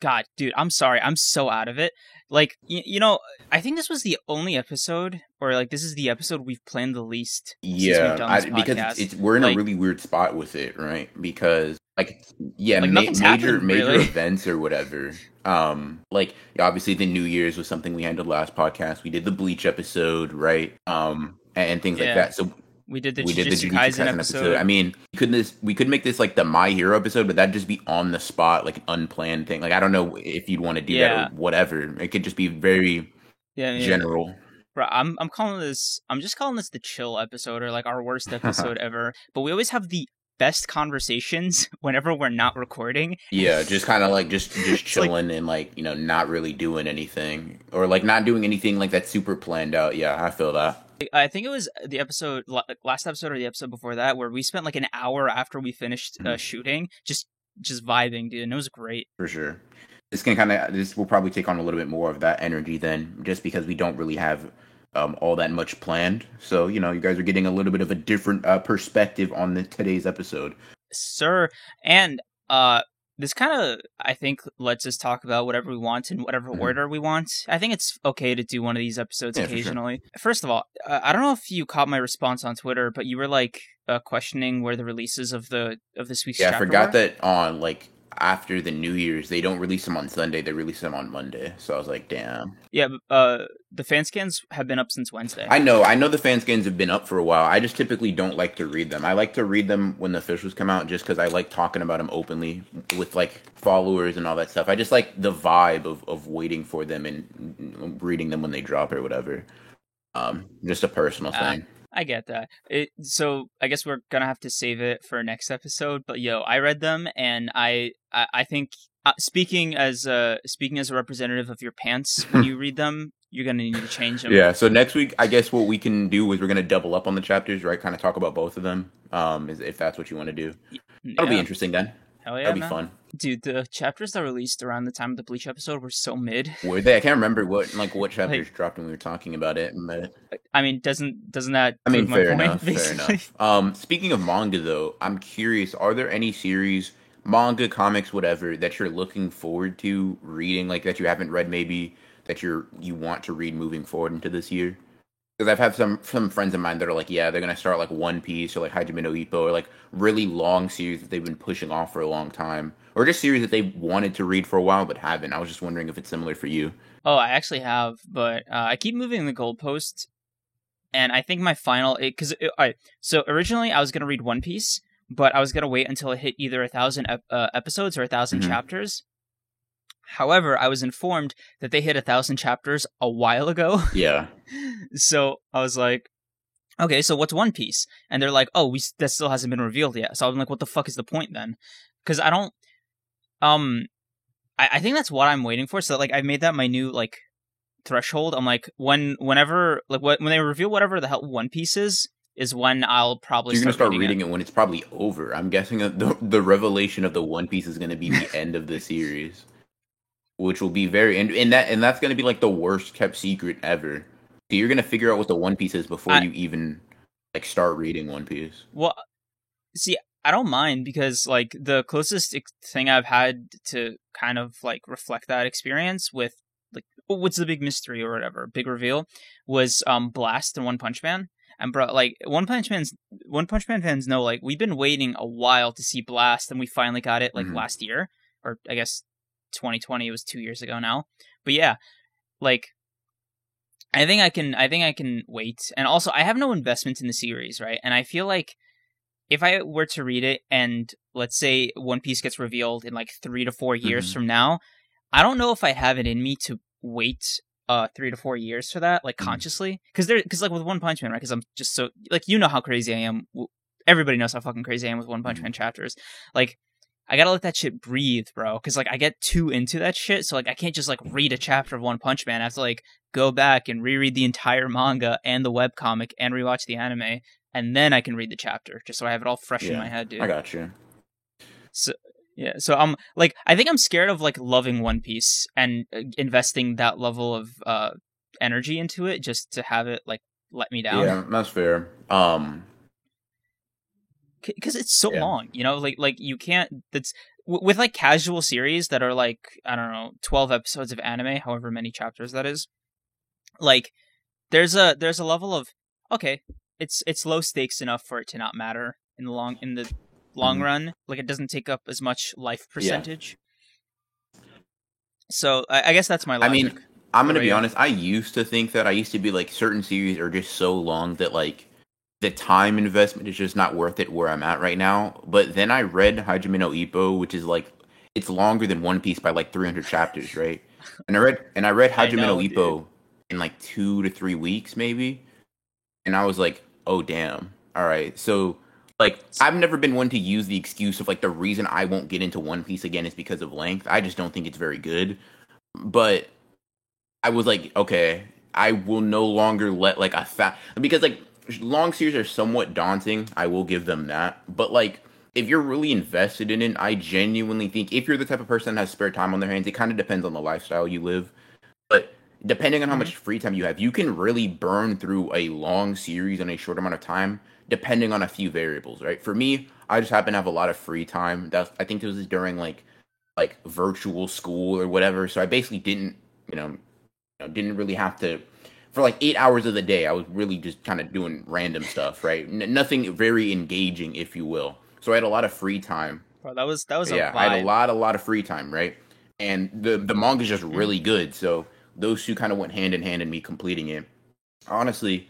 God, dude, I'm sorry. I'm so out of it. Like, you, you know, I think this was the only episode, or like this is the episode we've planned the least. Yeah, I, because it's, it's, we're in like, a really weird spot with it, right? Because like, yeah, like ma- major major really. events or whatever. Um, like obviously the New Year's was something we handled last podcast. We did the Bleach episode, right? Um, and, and things yeah. like that. So we did the we Jujutsu did the Jujutsu Kaisen, Kaisen episode. episode. I mean, could this we could make this like the My Hero episode, but that'd just be on the spot, like an unplanned thing. Like I don't know if you'd want to do yeah. that or whatever. It could just be very yeah, yeah. general. Bro, I'm I'm calling this I'm just calling this the chill episode or like our worst episode ever. But we always have the best conversations whenever we're not recording. Yeah, just kind of like just just chilling like, and like you know not really doing anything or like not doing anything like that super planned out. Yeah, I feel that. I think it was the episode last episode or the episode before that where we spent like an hour after we finished uh, mm-hmm. shooting just just vibing, dude, and it was great. For sure. This can kind of this will probably take on a little bit more of that energy then, just because we don't really have um, all that much planned. So you know, you guys are getting a little bit of a different uh, perspective on the, today's episode, sir. And uh, this kind of i think lets us talk about whatever we want in whatever mm-hmm. order we want i think it's okay to do one of these episodes yeah, occasionally sure. first of all uh, i don't know if you caught my response on twitter but you were like uh, questioning where the releases of the of this week's yeah i forgot were. that on like after the New Year's, they don't release them on Sunday; they release them on Monday. So I was like, "Damn." Yeah, uh, the fan scans have been up since Wednesday. I know, I know the fan scans have been up for a while. I just typically don't like to read them. I like to read them when the officials come out, just because I like talking about them openly with like followers and all that stuff. I just like the vibe of of waiting for them and reading them when they drop or whatever. Um, just a personal uh, thing. I get that. It, so I guess we're gonna have to save it for next episode. But yo, I read them, and I I, I think uh, speaking as a speaking as a representative of your pants, when you read them, you're gonna need to change them. Yeah. So next week, I guess what we can do is we're gonna double up on the chapters, right? Kind of talk about both of them. Um, if that's what you want to do, that'll yeah. be interesting then. Hell yeah, that'll be man. fun. Dude, the chapters that released around the time of the Bleach episode were so mid. Were they? I can't remember what like what chapters like, dropped when we were talking about it. But I mean, doesn't doesn't that? I mean, fair point, enough. Basically? Fair enough. Um, speaking of manga, though, I'm curious: are there any series, manga, comics, whatever, that you're looking forward to reading, like that you haven't read, maybe that you're you want to read moving forward into this year? Because I've had some some friends of mine that are like, yeah, they're gonna start like One Piece or like Hajime no Ippo or like really long series that they've been pushing off for a long time, or just series that they wanted to read for a while but haven't. I was just wondering if it's similar for you. Oh, I actually have, but uh, I keep moving the goalpost, and I think my final because all right. So originally I was gonna read One Piece, but I was gonna wait until it hit either a thousand ep- uh, episodes or a 1000 mm-hmm. chapters. However, I was informed that they hit a thousand chapters a while ago. Yeah. so I was like, okay, so what's One Piece? And they're like, oh, we that still hasn't been revealed yet. So I'm like, what the fuck is the point then? Because I don't, um, I, I think that's what I'm waiting for. So like, I've made that my new like threshold. I'm like, when whenever like what, when they reveal whatever the hell One Piece is, is when I'll probably. So you're gonna start reading, reading it. it. when it's probably over. I'm guessing the the revelation of the One Piece is gonna be the end of the series which will be very and, and that and that's going to be like the worst kept secret ever. So you're going to figure out what the One Piece is before I, you even like start reading One Piece. Well, see, I don't mind because like the closest thing I've had to kind of like reflect that experience with like what's the big mystery or whatever big reveal was um Blast and One Punch Man. And bro, like One Punch Man's One Punch Man fans know, like we've been waiting a while to see Blast, and we finally got it like mm-hmm. last year, or I guess 2020 it was two years ago now. But yeah like i think i can i think i can wait. And also i have no investment in the series right? And i feel like if i were to read it and let's say one piece gets revealed in like three to four years mm-hmm. from now i don't know if i have it in me to wait uh three to four years for that like mm-hmm. consciously. Because there because like with one punch man right? Because i'm just so like you know how crazy i am. Everybody knows how fucking crazy i am with one punch mm-hmm. man chapters. Like I gotta let that shit breathe, bro. Cause like I get too into that shit, so like I can't just like read a chapter of One Punch Man. I have to like go back and reread the entire manga and the web comic and rewatch the anime, and then I can read the chapter, just so I have it all fresh yeah, in my head, dude. I got you. So yeah, so I'm like I think I'm scared of like loving One Piece and uh, investing that level of uh energy into it just to have it like let me down. Yeah, that's fair. Um because it's so yeah. long you know like like you can't that's w- with like casual series that are like I don't know, 12 episodes of anime, however many chapters that is. Like there's a there's a level of okay, it's it's low stakes enough for it to not matter in the long in the long mm-hmm. run. Like it doesn't take up as much life percentage. Yeah. So I, I, guess that's my logic. I mean, I'm gonna be honest. I used to think that I used to be like certain series are just so long that like the time investment is just not worth it where I'm at right now. But then I read Hajime no Ippo, which is like it's longer than One Piece by like 300 chapters, right? And I read and I read Hajime I know, no Ippo dude. in like two to three weeks, maybe. And I was like, oh damn, all right. So like I've never been one to use the excuse of like the reason I won't get into One Piece again is because of length. I just don't think it's very good. But I was like, okay, I will no longer let like a fat because like long series are somewhat daunting. I will give them that. But like if you're really invested in it, I genuinely think if you're the type of person that has spare time on their hands, it kind of depends on the lifestyle you live. But depending on how mm-hmm. much free time you have, you can really burn through a long series in a short amount of time, depending on a few variables, right? For me, I just happen to have a lot of free time. That's I think this was during like like virtual school or whatever. So I basically didn't, you know, didn't really have to for like eight hours of the day. I was really just kind of doing random stuff, right? N- nothing very engaging, if you will. So I had a lot of free time. Bro, that was that was yeah. I had a lot, a lot of free time, right? And the the manga is just mm-hmm. really good. So those two kind of went hand in hand in me completing it. Honestly,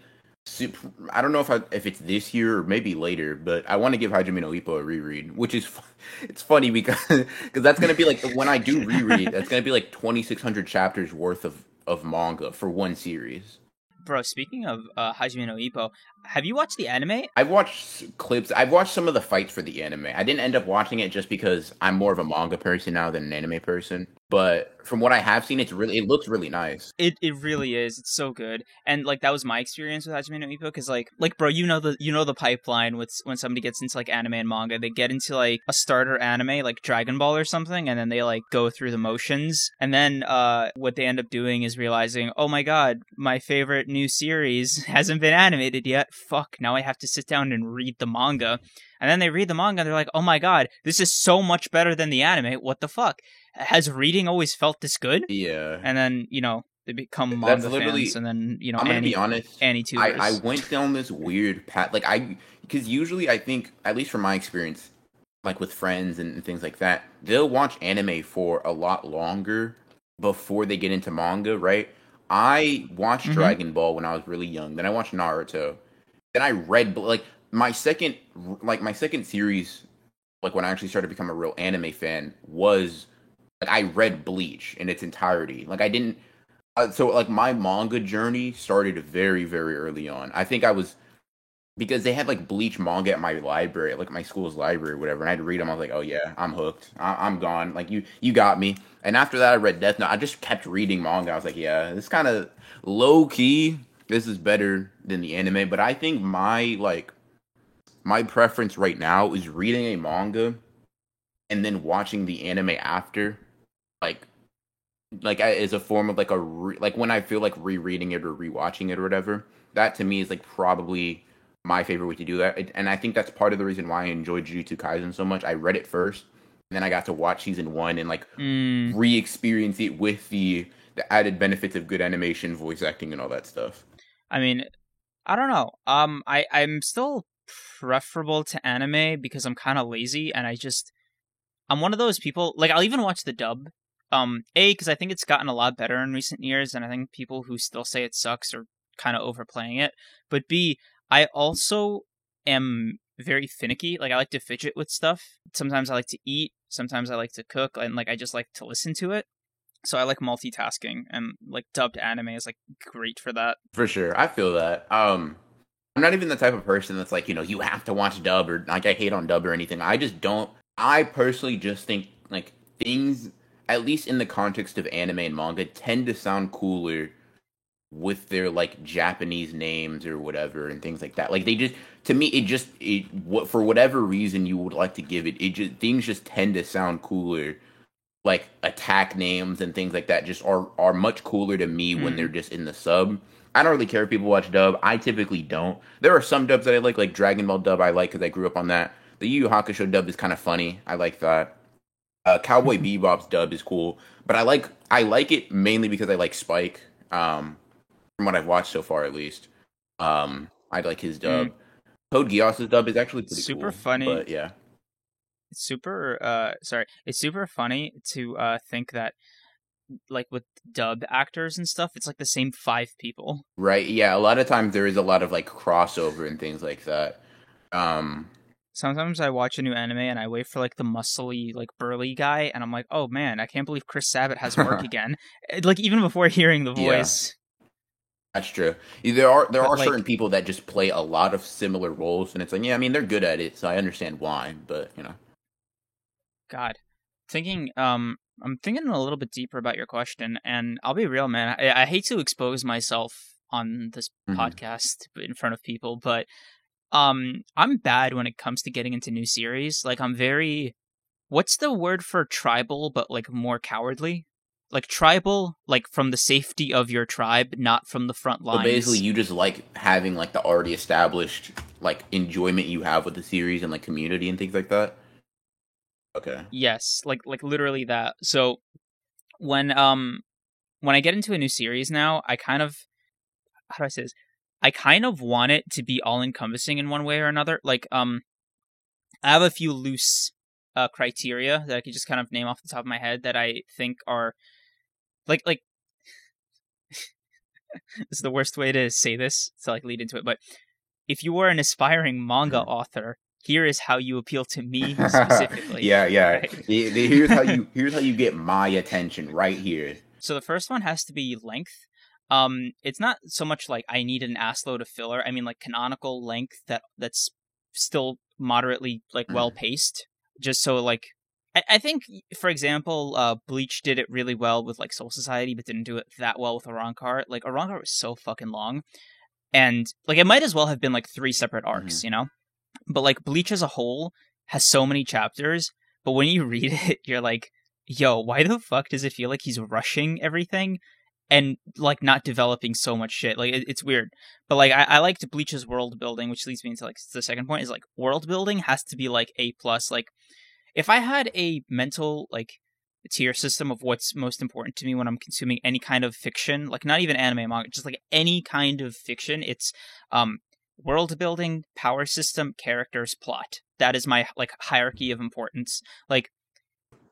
I don't know if I, if it's this year or maybe later, but I want to give Hajime no Ippo a reread, which is it's funny because because that's gonna be like when I do reread, that's gonna be like twenty six hundred chapters worth of of manga for one series. Bro, speaking of uh, Hajime no Ippo, have you watched the anime? I've watched clips. I've watched some of the fights for the anime. I didn't end up watching it just because I'm more of a manga person now than an anime person but from what I have seen, it's really it looks really nice. It it really is. It's so good, and like that was my experience with Hajime no Ippo because like like bro, you know the you know the pipeline with when somebody gets into like anime and manga, they get into like a starter anime like Dragon Ball or something, and then they like go through the motions, and then uh what they end up doing is realizing, oh my god, my favorite new series hasn't been animated yet. Fuck, now I have to sit down and read the manga. And then they read the manga and they're like, oh my god, this is so much better than the anime. What the fuck? has reading always felt this good? Yeah. And then you know they become manga That's literally, fans, and then you know. I'm gonna Annie, be honest. Annie too. I, I went down this weird path. Like I, because usually I think, at least from my experience, like with friends and, and things like that, they'll watch anime for a lot longer before they get into manga. Right. I watched mm-hmm. Dragon Ball when I was really young. Then I watched Naruto. Then I read like my second like my second series like when I actually started to become a real anime fan was like I read Bleach in its entirety. Like I didn't. Uh, so like my manga journey started very very early on. I think I was because they had like Bleach manga at my library, like my school's library, or whatever. And I'd read them. I was like, oh yeah, I'm hooked. I- am gone. Like you you got me. And after that, I read Death Note. I just kept reading manga. I was like, yeah, this kind of low key. This is better than the anime. But I think my like my preference right now is reading a manga and then watching the anime after like like as a form of like a re- like when I feel like rereading it or rewatching it or whatever. That to me is like probably my favorite way to do that, and I think that's part of the reason why I enjoyed Jujutsu Kaisen so much. I read it first, and then I got to watch season one and like mm. re-experience it with the the added benefits of good animation, voice acting, and all that stuff. I mean, I don't know. Um, I I'm still preferable to anime because I'm kind of lazy and I just I'm one of those people like I'll even watch the dub um, a because I think it's gotten a lot better in recent years, and I think people who still say it sucks are kind of overplaying it. But B, I also am very finicky. Like I like to fidget with stuff. Sometimes I like to eat. Sometimes I like to cook, and like I just like to listen to it. So I like multitasking, and like dubbed anime is like great for that. For sure, I feel that. Um, I'm not even the type of person that's like you know you have to watch dub or like I hate on dub or anything. I just don't. I personally just think like things at least in the context of anime and manga, tend to sound cooler with their like Japanese names or whatever and things like that. Like they just to me it just it what for whatever reason you would like to give it, it just things just tend to sound cooler. Like attack names and things like that just are are much cooler to me mm. when they're just in the sub. I don't really care if people watch dub. I typically don't. There are some dubs that I like, like Dragon Ball dub. I like because I grew up on that. The Yu Yu Hakusho dub is kind of funny. I like that. Uh, Cowboy Bebop's dub is cool, but I like I like it mainly because I like Spike. Um, from what I've watched so far, at least. Um, I like his dub. Mm. Code Geass's dub is actually pretty super cool, funny. But yeah, it's super. Uh, sorry, it's super funny to uh think that like with dub actors and stuff, it's like the same five people. Right. Yeah. A lot of times there is a lot of like crossover and things like that. Um. Sometimes I watch a new anime and I wait for like the muscly, like burly guy, and I'm like, oh man, I can't believe Chris Sabat has work again. Eh, like even before hearing the voice. Yeah. That's true. There are there but, are like, certain people that just play a lot of similar roles, and it's like, yeah, I mean, they're good at it, so I understand why. But you know, God, thinking um I'm thinking a little bit deeper about your question, and I'll be real, man. I, I hate to expose myself on this mm-hmm. podcast in front of people, but um, I'm bad when it comes to getting into new series. Like, I'm very, what's the word for tribal, but like more cowardly? Like tribal, like from the safety of your tribe, not from the front lines. So basically, you just like having like the already established like enjoyment you have with the series and like community and things like that. Okay. Yes, like like literally that. So when um when I get into a new series now, I kind of how do I say this? I kind of want it to be all encompassing in one way or another. Like um I have a few loose uh criteria that I could just kind of name off the top of my head that I think are like like this is the worst way to say this to like lead into it, but if you were an aspiring manga mm-hmm. author here is how you appeal to me specifically. yeah, yeah. Right? Here's how you here's how you get my attention right here. So the first one has to be length. Um, it's not so much like I need an assload of filler. I mean like canonical length that that's still moderately like well paced. Just so like I, I think for example, uh, Bleach did it really well with like Soul Society, but didn't do it that well with Arrancar. Like Arrancar was so fucking long. And like it might as well have been like three separate arcs, mm-hmm. you know? But like Bleach as a whole has so many chapters, but when you read it, you're like, yo, why the fuck does it feel like he's rushing everything and like not developing so much shit? Like it, it's weird. But like I, I liked Bleach's world building, which leads me into like the second point is like world building has to be like A plus. Like if I had a mental like tier system of what's most important to me when I'm consuming any kind of fiction, like not even anime manga, just like any kind of fiction, it's um world building, power system, characters, plot. That is my like hierarchy of importance. Like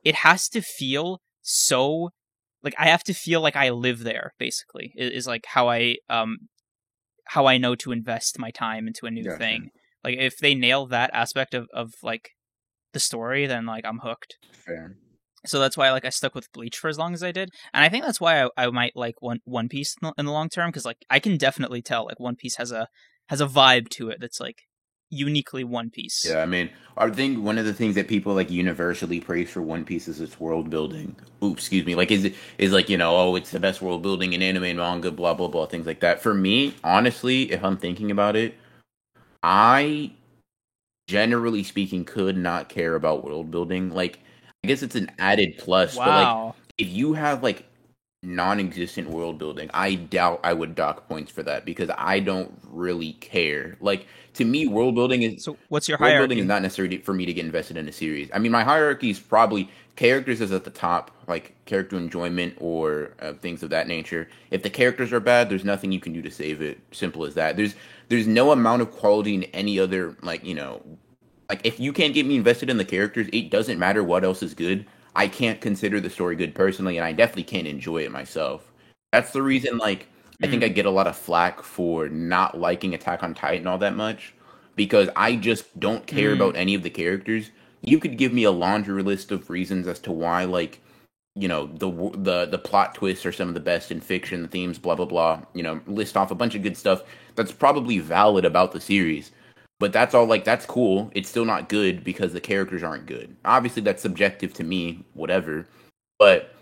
it has to feel so like I have to feel like I live there basically. Is, is like how I um how I know to invest my time into a new gotcha. thing. Like if they nail that aspect of of like the story then like I'm hooked. Fair. So that's why like I stuck with Bleach for as long as I did, and I think that's why I, I might like One One Piece in the, in the long term because like I can definitely tell like One Piece has a has a vibe to it that's like uniquely One Piece. Yeah, I mean, I think one of the things that people like universally praise for One Piece is its world building. Oops, excuse me. Like, is it is like you know, oh, it's the best world building in anime and manga, blah blah blah, things like that. For me, honestly, if I'm thinking about it, I generally speaking could not care about world building. Like, I guess it's an added plus, wow. but like if you have like non-existent world building i doubt i would dock points for that because i don't really care. Like to me world building is so what's your world hierarchy? building is not necessarily for me to get invested in a series. I mean my hierarchy is probably characters is at the top like character enjoyment or uh, things of that nature. If the characters are bad there's nothing you can do to save it. Simple as that. There's there's no amount of quality in any other like you know like if you can't get me invested in the characters it doesn't matter what else is good I can't consider the story good personally, and I definitely can't enjoy it myself. That's the reason, like, I think I mm. get a lot of flack for not liking Attack on Titan all that much because I just don't care mm. about any of the characters. You could give me a laundry list of reasons as to why, like, you know, the the the plot twists are some of the best in fiction, the themes, blah blah blah. You know, list off a bunch of good stuff that's probably valid about the series. But that's all like that's cool. It's still not good because the characters aren't good. Obviously that's subjective to me, whatever. But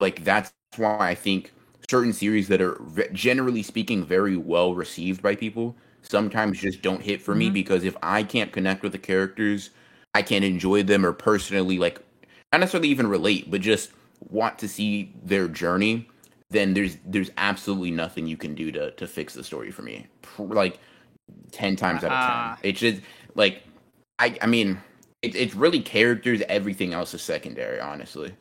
like that's why I think certain series that are generally speaking very well received by people sometimes just don't hit for mm-hmm. me because if I can't connect with the characters, I can't enjoy them or personally like not necessarily even relate, but just want to see their journey, then there's there's absolutely nothing you can do to to fix the story for me. Like ten times out of ten. Uh-huh. It's just like I I mean, it, it's really characters. Everything else is secondary, honestly.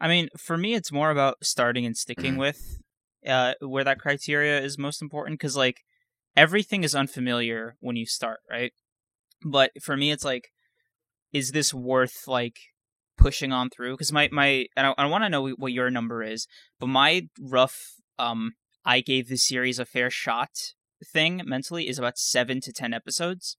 I mean, for me, it's more about starting and sticking Mhm. with uh, where that criteria is most important because, like, everything is unfamiliar when you start, right? But for me, it's like, is this worth like pushing on through? Because my my and I, I want to know what your number is, but my rough um I gave this series a fair shot thing mentally is about seven to ten episodes.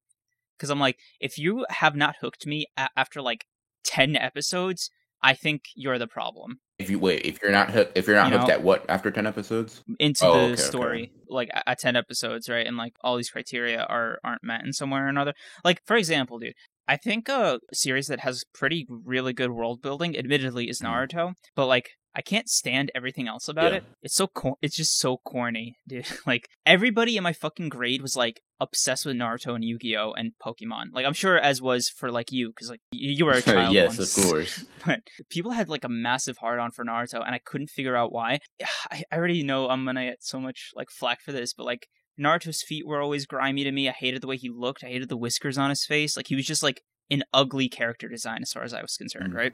Because I'm like, if you have not hooked me a- after like ten episodes, I think you're the problem If you wait, if you're not hooked, if you're not You hooked know? at what after ten episodes? into Oh, the okay, okay. story like at 10 episodes right and like all these criteria are aren't met in some way or another like for example dude i think a series that has pretty really good world building admittedly is Mhm. naruto but like i can't stand everything else about Yeah. it it's so cor- it's just so corny dude like everybody in my fucking grade was like obsessed with naruto and yu-gi-oh and pokemon like i'm sure as was for like you because like you, you were a child yes, once of course. but people had like a massive hard on for Naruto, and I couldn't figure out why. I, I already know I'm gonna get so much like flack for this, but like Naruto's feet were always grimy to me. I hated the way he looked. I hated the whiskers on his face. Like he was just like an ugly character design as far as I was concerned, Mhm. right?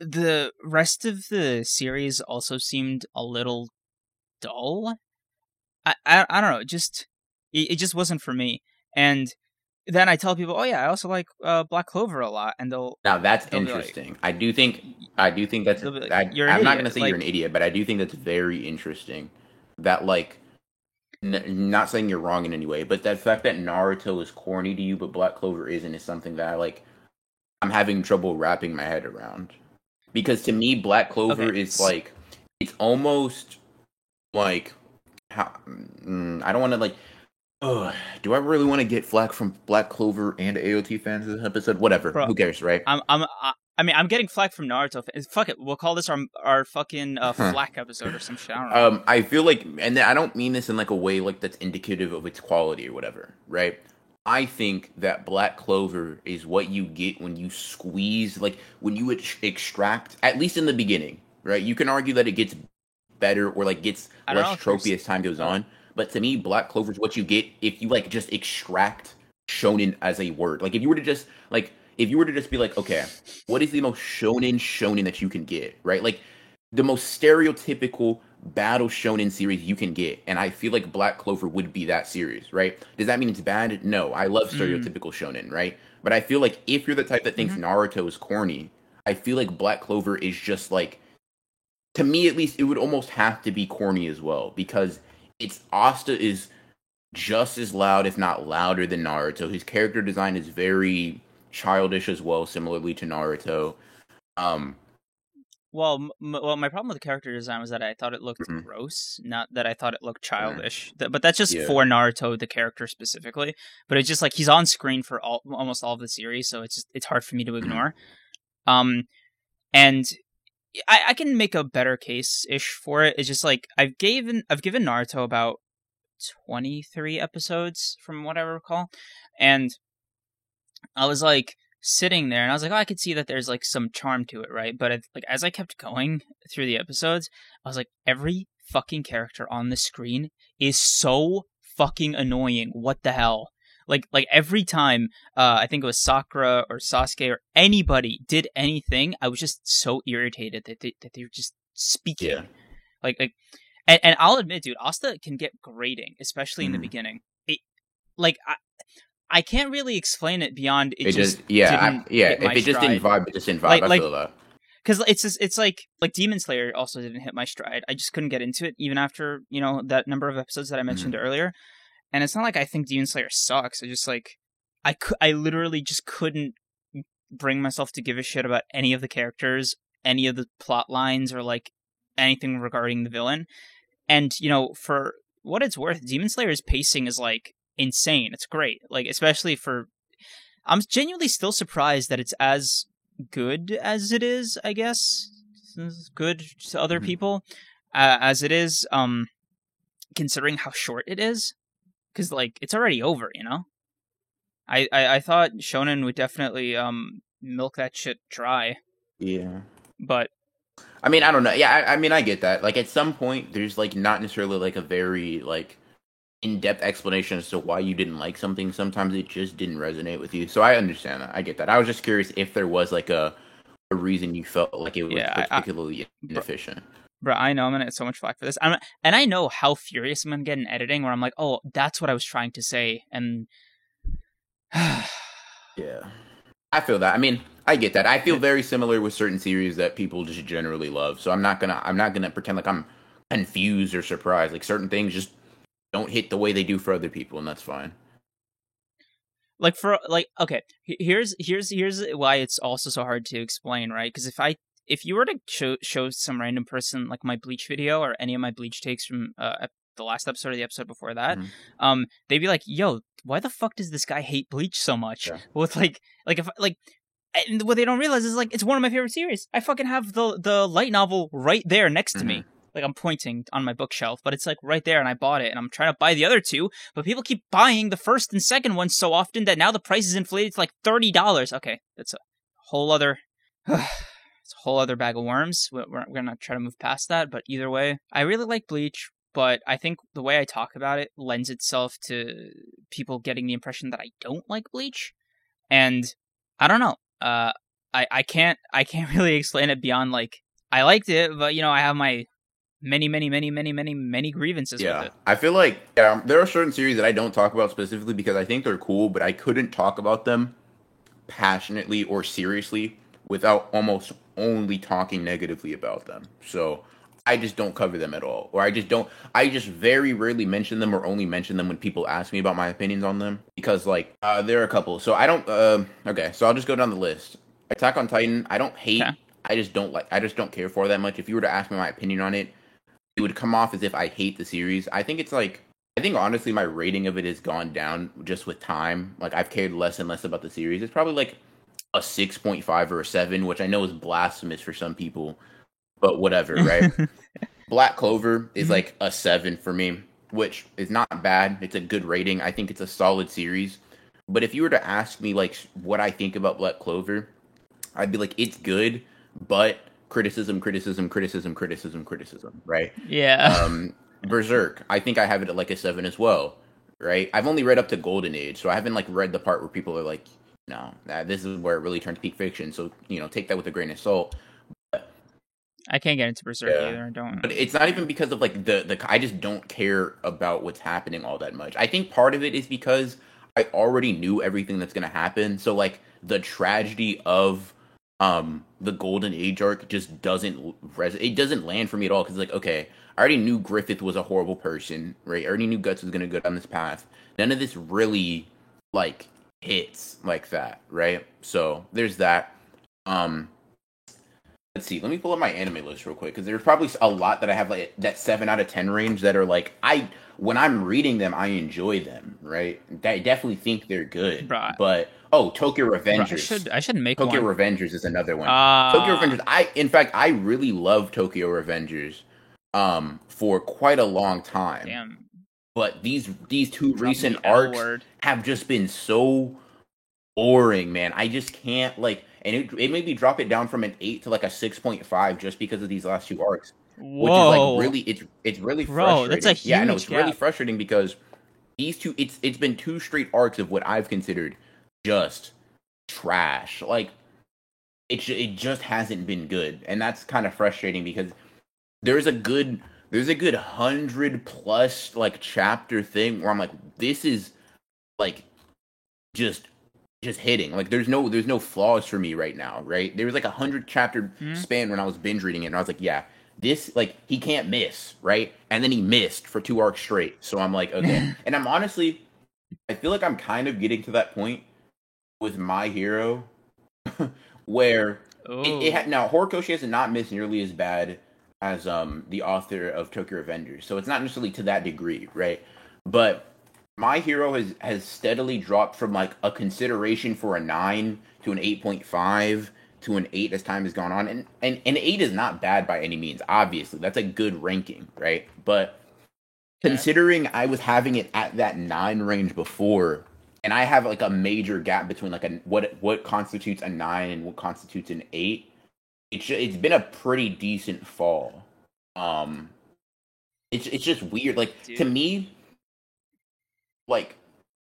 The rest of the series also seemed a little dull. I I, I don't know, it just it, it just wasn't for me. And then I tell people, oh yeah, I also like uh, Black Clover a lot, and they'll Now that's They'll be like- interesting. I do think I do think that's like, I, you're i'm not gonna say like- you're an idiot, but I do think that's very interesting. That like, n- not saying you're wrong in any way, but that fact that Naruto is corny to you, but Black Clover isn't, is something that I like. I'm having trouble wrapping my head around because to me, Black Clover Okay, is like it's almost like how mm, I don't want to like. Oh, do I really want to get flack from Black Clover and AOT fans in this episode? Whatever. Bro, Who cares, right? I'm I'm I, I mean I'm getting flack from Naruto. fans. Fuck it, we'll call this our our fucking uh, Huh. flack episode or some shit. I. Um, I feel like, and I don't mean this in like a way like that's indicative of its quality or whatever, right? I think that Black Clover is what you get when you squeeze, like when you ex- extract, at least in the beginning, right? You can argue that it gets better or like gets I don't know less tropey as time goes on, but to me, Black Clover is what you get if you like just extract shonen as a word. Like if you were to just like if you were to just be like, okay, what is the most shonen shonen that you can get, right? Like the most stereotypical battle shonen series you can get, and I feel like Black Clover would be that series, right? Does that mean it's bad? No, I love Mm. stereotypical shonen, right? But I feel like if you're the type that thinks Mm-hmm. Naruto is corny, I feel like Black Clover is just like, to me at least, it would almost have to be corny as well because it's Asta is just as loud, if not louder, than Naruto. His character design is very childish as well, similarly to Naruto. Um, well, m- well, my problem with the character design was that I thought it looked Mhm. gross, not that I thought it looked childish. Th- But that's just Yeah. for Naruto, the character specifically. But it's just like he's on screen for all almost all of the series, so it's just it's hard for me to ignore. Um, and I, I can make a better case ish for it. It's just like I've given I've given Naruto about twenty three episodes from what I recall, and I was like sitting there and I was like, oh, I could see that there's like some charm to it, right? But it, like as I kept going through the episodes, I was like, every fucking character on the screen is so fucking annoying. What the hell? Like like every time uh, I think it was Sakura or Sasuke or anybody did anything, I was just so irritated that they that they were just speaking. Yeah. Like like and, and I'll admit, dude, Asta can get grating, especially in the Mhm. beginning. It like I I can't really explain it beyond it, it, just, just, yeah, I, yeah. If it just didn't vibe, it just didn't vibe. Like- I like- feel that. because it's just, it's like like Demon Slayer also didn't hit my stride. I just couldn't get into it even after you know that number of episodes that I mentioned Mm-hmm. earlier. And it's not like I think Demon Slayer sucks. I just like I cou- I literally just couldn't bring myself to give a shit about any of the characters, any of the plot lines, or like anything regarding the villain. And you know, for what it's worth, Demon Slayer's pacing is like insane. It's great, like especially for. I'm genuinely still surprised that it's as good as it is. I guess It's good to other Mhm. people uh, as it is. Um, considering how short it is, because like it's already over. You know. I, I I thought Shonen would definitely um milk that shit dry, Yeah. but I mean, I don't know. Yeah, I, I mean, I get that. Like, at some point, there's like not necessarily like a very like in-depth explanation as to why you didn't like something. Sometimes it just didn't resonate with you. So I understand that. I get that. I was just curious if there was like a a reason you felt like it was yeah, particularly I, inefficient. Bro, I know I'm gonna get so much flack for this. I'm, and I know how furious I'm gonna get in editing where I'm like, oh, that's what I was trying to say, and yeah, I feel that. I mean, I get that. I feel very similar with certain series that people just generally love. So I'm not gonna I'm not gonna pretend like I'm confused or surprised. Like certain things just don't hit the way they do for other people, and that's fine. Like for like okay, here's here's here's why it's also so hard to explain, right? Because if I if you were to show show some random person like my bleach video or any of my bleach takes from uh, the last episode or the episode before that, mm-hmm. um, they'd be like, "Yo, why the fuck does this guy hate Bleach so much?" Yeah. With like, like if like, and what they don't realize is like it's one of my favorite series. I fucking have the the light novel right there next to mm-hmm. me like I'm pointing on my bookshelf, but it's like right there and I bought it and I'm trying to buy the other two, but people keep buying the first and second one so often that now the price is inflated to like $30. Okay, that's a whole other it's a whole other bag of worms. We're, we're going to try to move past that, but either way, I really like Bleach, but I think the way I talk about it lends itself to people getting the impression that I don't like Bleach. And I don't know. Uh I I can't I can't really explain it beyond like I liked it, but you know, I have my many, many, many, many, many, many grievances yeah. with it. I feel like yeah, there are certain series that I don't talk about specifically because I think they're cool, but I couldn't talk about them passionately or seriously without almost only talking negatively about them. So I just don't cover them at all, or I just don't. I just very rarely mention them, or only mention them when people ask me about my opinions on them. Because like uh, there are a couple. So I don't. Uh, okay, so I'll just go down the list. Attack on Titan. I don't hate. Okay. I just don't like. I just don't care for that much. If you were to ask me my opinion on it, it would come off as if I hate the series. I think it's like I think honestly my rating of it has gone down just with time. Like I've cared less and less about the series. It's probably like a 6.5 or a 7, which I know is blasphemous for some people, but whatever, right? Black Clover is mm-hmm. like a 7 for me, which is not bad. It's a good rating. I think it's a solid series. But if you were to ask me like what I think about Black Clover, I'd be like it's good, but criticism, criticism, criticism, criticism, criticism, right? Yeah. Um, Berserk, I think I have it at like a seven as well, right? I've only read up to Golden Age, so I haven't like read the part where people are like, no, this is where it really turned to peak fiction. So you know, take that with a grain of salt. But, I can't get into Berserk yeah. either. I don't. But it's not even because of like the the. I just don't care about what's happening all that much. I think part of it is because I already knew everything that's gonna happen. So like the tragedy of um the golden age arc just doesn't res- it doesn't land for me at all because like okay i already knew griffith was a horrible person right? I already knew guts was gonna go down this path. None of this really like hits like that right? So there's that. Um let's see let me pull up my anime list real quick because there's probably a lot that i have like that 7 out of 10 range that are like i when i'm reading them i enjoy them right? I definitely think they're good right. but Oh, Tokyo Revengers. I should I should make Tokyo one. Revengers is another one. Uh, Tokyo Revengers. I in fact I really love Tokyo Revengers um for quite a long time. Damn. But these these two Drop recent arcs word. have just been so boring, man. I just can't like and it, it made me drop it down from an 8 to like a 6.5 just because of these last two arcs. Whoa. Which is like really it's it's really Bro, frustrating. That's a huge yeah, no, it's gap. really frustrating because these two it's it's been two straight arcs of what I've considered just trash. Like it it just hasn't been good, and that's kind of frustrating because there's a good there's a good hundred plus like chapter thing where I'm like, this is like just just hitting. Like there's no there's no flaws for me right now, right? There was like a hundred chapter mm-hmm. span when I was binge reading it, and I was like, yeah, this like he can't miss, right? And then he missed for two arcs straight. So I'm like, okay. and I'm honestly I feel like I'm kind of getting to that point with My Hero, where it, it had, now Horikoshi has not missed nearly as bad as um the author of Tokyo Revengers, so it's not necessarily to that degree, right? But My Hero has has steadily dropped from like a consideration for a nine to an eight point five to an eight as time has gone on, and and an eight is not bad by any means. Obviously, that's a good ranking, right? But considering I was having it at that nine range before, and I have like a major gap between like a what what constitutes a nine and what constitutes an eight. It's it's been a pretty decent fall. Um, it's it's just weird. Like Dude. to me, like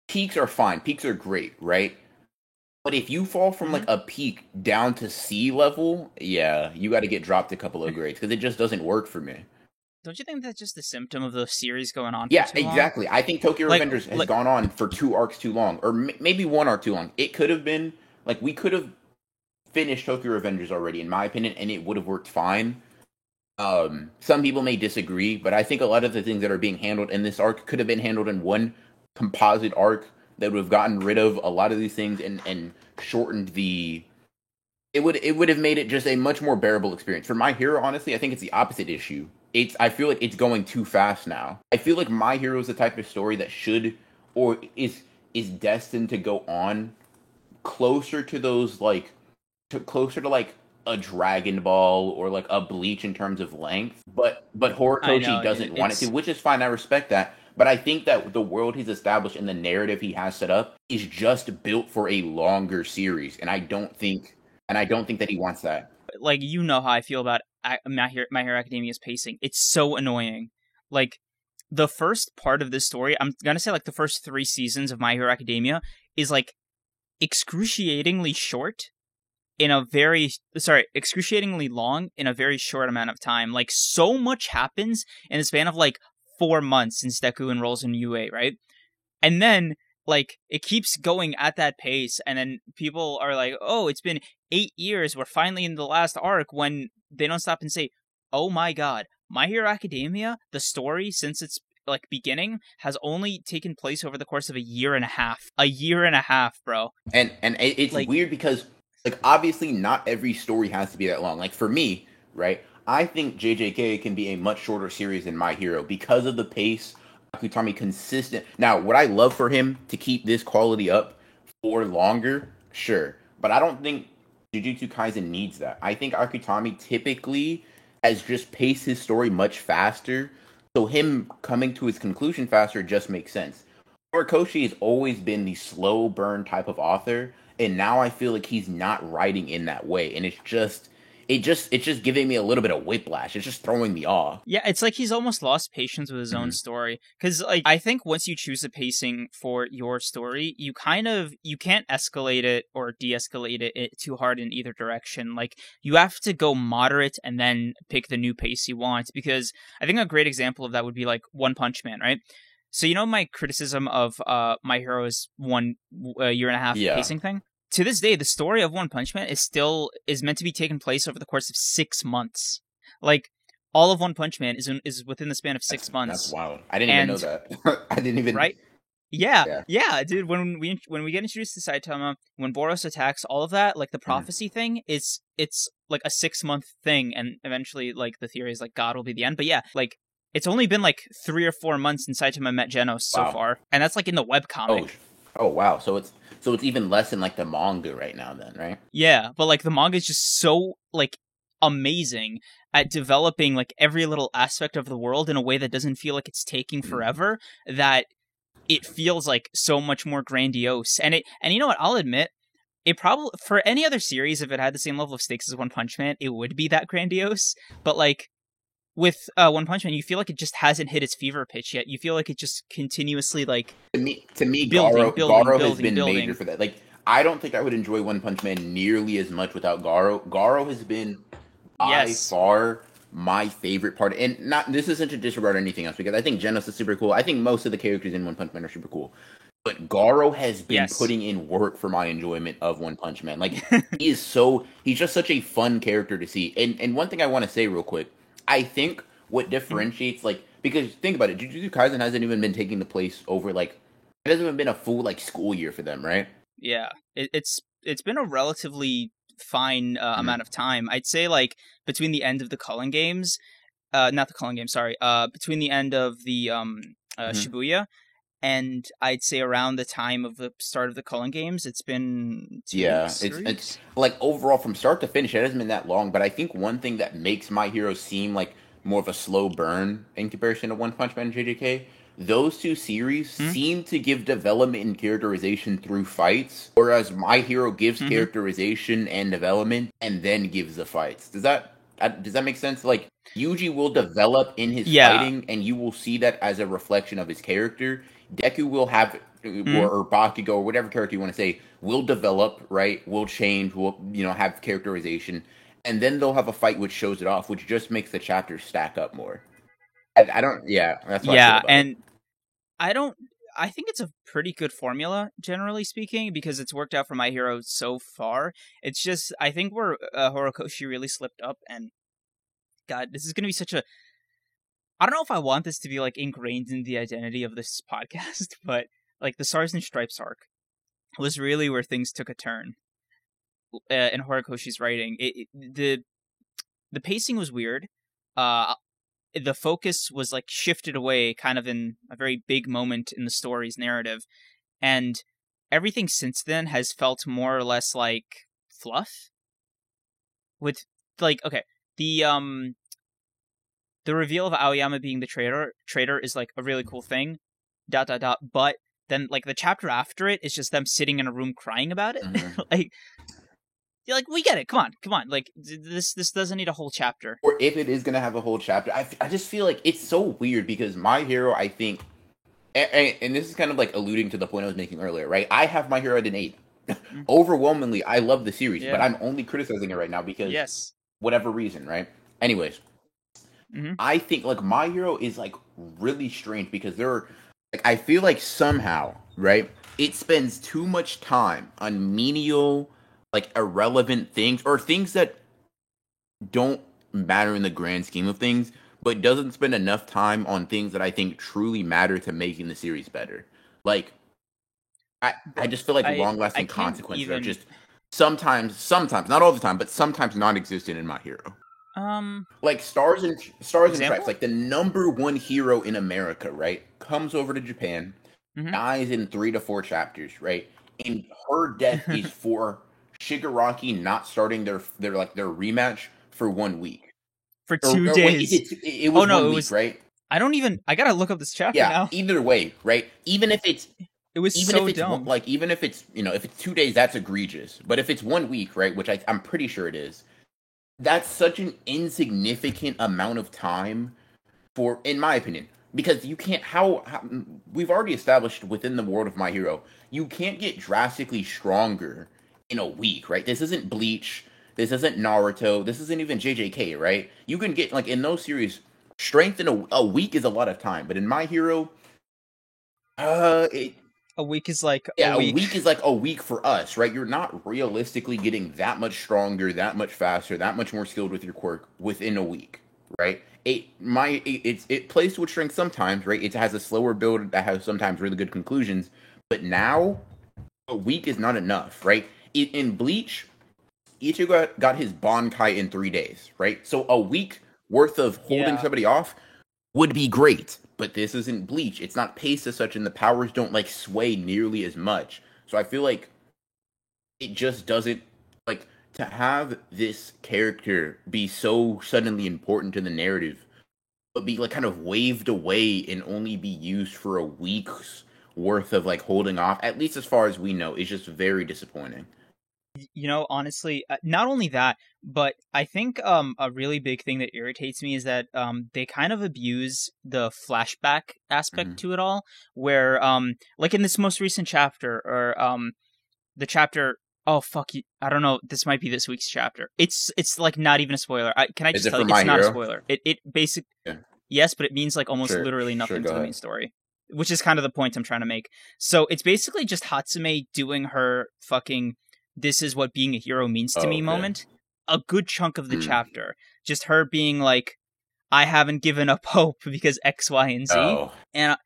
peaks are fine. Peaks are great, right? But if you fall from like Mm-hmm. a peak down to sea level, yeah, you got to get dropped a couple of grades because it just doesn't work for me. Don't you think that's just a symptom of the series going on? For Yeah, exactly. I think Tokyo Like- Revengers has like- gone on for two arcs too long, or m- maybe one arc too long. It could have been like we could have finished Tokyo Revengers already, in my opinion, and it would have worked fine. Um, some people may disagree, but I think a lot of the things that are being handled in this arc could have been handled in one composite arc that would have gotten rid of a lot of these things and and shortened the. It would it would have made it just a much more bearable experience. For My Hero, honestly, I think it's the opposite issue. It's I feel like it's going too fast now. I feel like My Hero is the type of story that should or is is destined to go on closer to those like to closer to like a Dragon Ball or like a Bleach in terms of length, but but Horikoshi know, doesn't it- want it to, which is fine. I respect that, but I think that the world he's established and the narrative he has set up is just built for a longer series, and I don't think and I don't think that he wants that. like you know how I feel about My Hero, My Hero Academia's pacing. It's so annoying. Like the first part of this story, I'm gonna say like the first three seasons of My Hero Academia is like excruciatingly short in a very sorry excruciatingly long in a very short amount of time. Like so much happens in the span of like four months since Deku enrolls in UA, right? And then like it keeps going at that pace, and then people are like, "Oh, it's been eight years. We're finally in the last arc." When they don't stop and say, "Oh my God, My Hero Academia, the story since its like beginning has only taken place over the course of a year and a half. A year and a half, bro. And and it's Like- weird because like obviously not every story has to be that long. Like for me, right? I think JJK can be a much shorter series than My Hero because of the pace. Akutami consistent. Now, would I love for him to keep this quality up for longer? Sure, but I don't think Jujutsu Kaisen needs that. I think Akutami typically has just paced his story much faster, so him coming to his conclusion faster just makes sense. Horikoshi has always been the slow burn type of author, and now I feel like he's not writing in that way, and it's just, it just, it's just giving me a little bit of whiplash. It's just throwing me off. Yeah, it's like he's almost lost patience with his own Mhm. story. Because like I think once you choose the pacing for your story, you kind of you can't escalate it or de-escalate it, it too hard in either direction. Like you have to go moderate and then pick the new pace you want. Because I think a great example of that would be like One Punch Man, right? So you know my criticism of uh my hero's one uh, year and a half Yeah. pacing thing. To this day, the story of One Punch Man is still is meant to be taking place over the course of six months. Like all of One Punch Man is in, is within the span of six That's- months, That's wild. I didn't even know that. I didn't even. right? Yeah, Yeah. yeah, dude. When we when we get introduced to Saitama, when Boros attacks, all of that, like the mm-hmm. prophecy thing, is it's like a six month thing, and eventually, like the theory is like God will be the end. But yeah, like it's only been like three or four months since Saitama met Genos so Wow. far, and that's like in the web Oh, comic. sh- oh wow. So it's so it's even less than like the manga right now, then, right? Yeah, but like the manga is just so like amazing at developing like every little aspect of the world in a way that doesn't feel like it's taking Mm. forever that it feels like so much more grandiose. And it and you know what, I'll admit it probably for any other series if it had the same level of stakes as One Punch Man, it would be that grandiose, but like with uh, One Punch Man, you feel like it just hasn't hit its fever pitch yet. You feel like it just continuously like To me, to me, Building, Garo, building, Garo has been building. major for that. Like, I don't think I would enjoy One Punch Man nearly as much without Garo. Garo has been by Yes. far my favorite part, and not this isn't to disregard anything else because I think Genos is super cool. I think most of the characters in One Punch Man are super cool. But Garo has been Yes. putting in work for my enjoyment of One Punch Man. Like he is so he's just such a fun character to see. And and one thing I want to say real quick, I think what differentiates like because think about it, Jujutsu Kaisen hasn't even been taking the place over like it hasn't even been a full like school year for them, right? Yeah, it, it's it's been a relatively fine uh, Mhm. amount of time. I'd say like between the end of the Culling games, uh, not the Culling games, sorry, uh, between the end of the um uh, Mhm. Shibuya, and I'd say around the time of the start of the Culling games, it's been two Yeah, weeks, it's- it's- Like overall from start to finish, it hasn't been that long. But I think one thing that makes My Hero seem like more of a slow burn in comparison to One Punch Man and JJK, those two series Hmm? seem to give development and characterization through fights, whereas My Hero gives Mhm. characterization and development and then gives the fights. Does that uh, does that make sense? Like Yuji will develop in his Yeah. fighting, and you will see that as a reflection of his character. Deku will have mm-hmm. or, or Bakugo or whatever character you want to say will develop, right? Will change, will you know have characterization, and then they'll have a fight which shows it off, which just makes the chapters stack up more. I, I don't, yeah, that's yeah, I and it. I don't. I think it's a pretty good formula, generally speaking, because it's worked out for my hero so far. It's just I think where uh, Horikoshi really slipped up, and God, this is going to be such a I don't know if I want this to be like ingrained in the identity of this podcast, but like the Stars and Stripes arc was really where things took a turn uh, in Horikoshi's writing. It, it, the the pacing was weird. Uh, the focus was like shifted away, kind of in a very big moment in the story's narrative, and everything since then has felt more or less like fluff. With like, okay, the um, the reveal of Aoyama being the traitor traitor is like a really cool thing. Dot dot dot. But then like the chapter after it is just them sitting in a room crying about it. Mm-hmm. like you're like, we get it. Come on, come on. Like this, this doesn't need a whole chapter. Or if it is gonna have a whole chapter, I, I just feel like it's so weird because my hero, I think, and, and, this is kind of like alluding to the point I was making earlier, right? I have my hero at an eight. Mm-hmm. Overwhelmingly, I love the series, yeah. but I'm only criticizing it right now because yes, whatever reason, right? Anyways, mm-hmm. I think like my hero is like really strange because there are like I feel like somehow, right? It spends too much time on menial, like irrelevant things or things that don't matter in the grand scheme of things, but doesn't spend enough time on things that I think truly matter to making the series better. Like I, I just feel like long lasting consequences even... are just sometimes sometimes not all the time, but sometimes non existent in my hero. Um, like stars and stars example? and stripes, like the number one hero in America, right? Comes over to Japan, mm-hmm. dies in three to four chapters, right? And her death is for Shigaraki not starting their their like their rematch for one week, for two or, or days. Wait, it, it, it, was oh no, it week, was right. I don't even. I gotta look up this chapter yeah, now. Either way, right? Even if it's it was even so if it's dumb. like even if it's you know if it's two days, that's egregious. But if it's one week, right? Which I, I'm pretty sure it is that's such an insignificant amount of time for in my opinion because you can't how, how, we've already established within the world of my hero you can't get drastically stronger in a week right? This isn't bleach this isn't naruto this isn't even jjk right? You can get like in those series strength in a, a week is a lot of time but in my hero uh it, a week is like yeah, a week. a week is like a week for us, right? You're not realistically getting that much stronger, that much faster, that much more skilled with your quirk within a week, right? It my it, it, it plays with strength sometimes, right? It has a slower build that has sometimes really good conclusions, but now a week is not enough, right? In, in Bleach, Ichigo got, got his Bankai in three days, right? So a week worth of holding yeah. somebody off would be great but this isn't Bleach. It's not paced as such, and the powers don't like sway nearly as much. So I feel like it just doesn't like to have this character be so suddenly important to the narrative, but be like kind of waved away and only be used for a week's worth of like holding off. At least as far as we know, is just very disappointing you know honestly uh, not only that but i think um a really big thing that irritates me is that um they kind of abuse the flashback aspect mm-hmm. to it all where um like in this most recent chapter or um the chapter oh fuck you i don't know this might be this week's chapter it's it's like not even a spoiler I, can i just tell you it's not a spoiler it it basic yeah. yes but it means like almost sure. literally nothing sure, to the main story which is kind of the point i'm trying to make so it's basically just hatsume doing her fucking this is what being a hero means to oh, me okay. moment. A good chunk of the mm. chapter, just her being like, I haven't given up hope because X, Y, and Z. Oh. And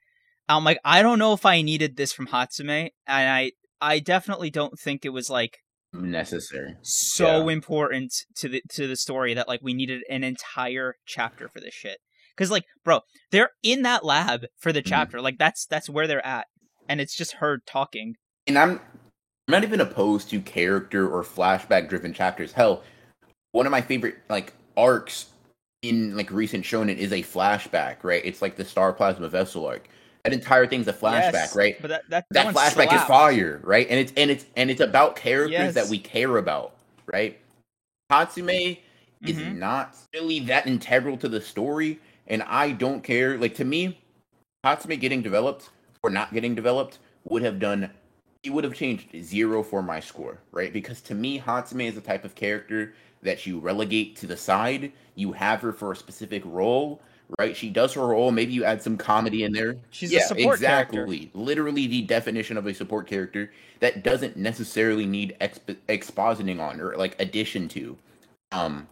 I'm like, I don't know if I needed this from Hatsume, and I, I definitely don't think it was like necessary, so yeah. important to the to the story that like we needed an entire chapter for this shit. Because like, bro, they're in that lab for the mm. chapter. Mm. Like that's that's where they're at, and it's just her talking. And I'm I'm not even opposed to character or flashback driven chapters. Hell, one of my favorite like arcs in like recent shonen is a flashback, right? It's like the Star Plasma Vessel arc. That entire thing's a flashback, yes, right? But that that, that, that flashback slapped. is fire, right? And it's and it's and it's about characters yes. that we care about, right? Hatsume mm-hmm. is not really that integral to the story, and I don't care. Like to me, Hatsume getting developed or not getting developed would have done it would have changed zero for my score, right? Because to me, Hatsume is the type of character that you relegate to the side. You have her for a specific role, right? She does her role. Maybe you add some comedy in there. She's yeah, exactly. Character. Literally the definition of a support character that doesn't necessarily need exp- expositing on or like addition to. Um,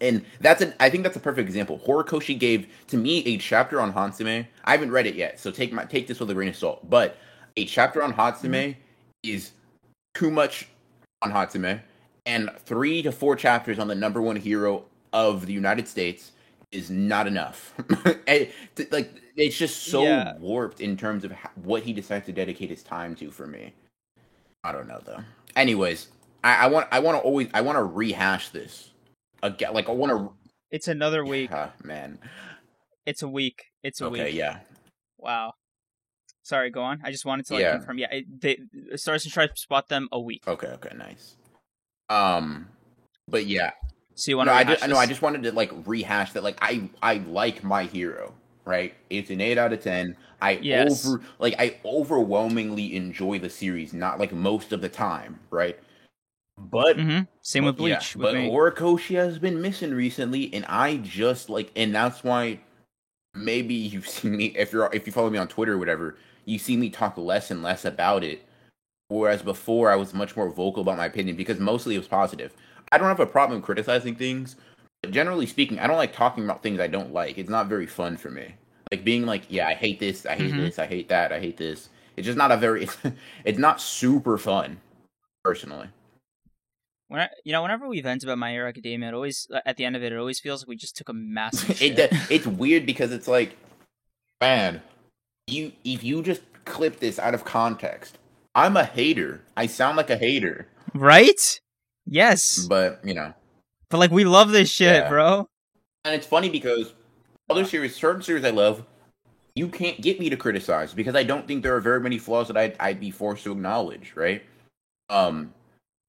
and that's an I think that's a perfect example. Horikoshi gave to me a chapter on Hatsume. I haven't read it yet, so take my take this with a grain of salt. But a chapter on Hatsume mm-hmm. is too much on Hatsume, and three to four chapters on the number one hero of the United States is not enough. like it's just so yeah. warped in terms of how, what he decides to dedicate his time to. For me, I don't know though. Anyways, I, I want I want to always I want to rehash this again. Like I want to. It's another week. Uh, man, it's a week. It's a okay, week. Yeah. Wow. Sorry, go on. I just wanted to like yeah. confirm. Yeah, it, they Stars and Stripes spot them a week. Okay. Okay. Nice. Um, but yeah. So you want no, to? I just, no, I just wanted to like rehash that. Like I I like my hero. Right. It's an eight out of ten. I yes. over like I overwhelmingly enjoy the series. Not like most of the time. Right. But mm-hmm. same with Bleach. Yeah, with but me. Horikoshi has been missing recently, and I just like, and that's why maybe you've seen me if you're if you follow me on Twitter or whatever, you see me talk less and less about it. Whereas before, I was much more vocal about my opinion because mostly it was positive. I don't have a problem criticizing things, but generally speaking, I don't like talking about things I don't like. It's not very fun for me. Like being like, yeah, I hate this, I hate mm-hmm. this, I hate that, I hate this. It's just not a very. It's, not super fun, personally when I, you know, whenever we vent about My Hero Academia, it always at the end of it, it always feels like we just took a massive. it, it's weird because it's like, man, you if you just clip this out of context, I'm a hater. I sound like a hater, right? Yes, but you know, but like we love this shit, yeah. bro. And it's funny because other series, certain series I love, you can't get me to criticize because I don't think there are very many flaws that I'd, I'd be forced to acknowledge, right? Um,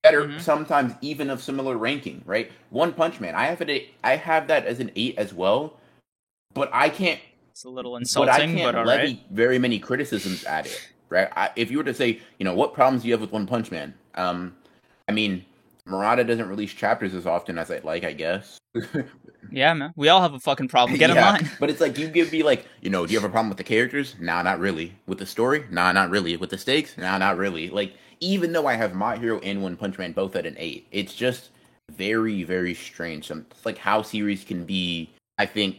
that are mm-hmm. sometimes even of similar ranking, right? One Punch Man, I have it. I have that as an eight as well, but I can't. It's a little insulting, but I can't but levy right. very many criticisms at it, right? I, if you were to say, you know, what problems do you have with One Punch Man? Um, I mean, Murata doesn't release chapters as often as I'd like, I guess. yeah, man. We all have a fucking problem. Get yeah, in line. But it's like you give me like, you know, do you have a problem with the characters? Nah, not really. With the story? Nah, not really. With the stakes? Nah, not really. Like even though I have My Hero and One Punch Man both at an eight, it's just very, very strange. Some like how series can be. I think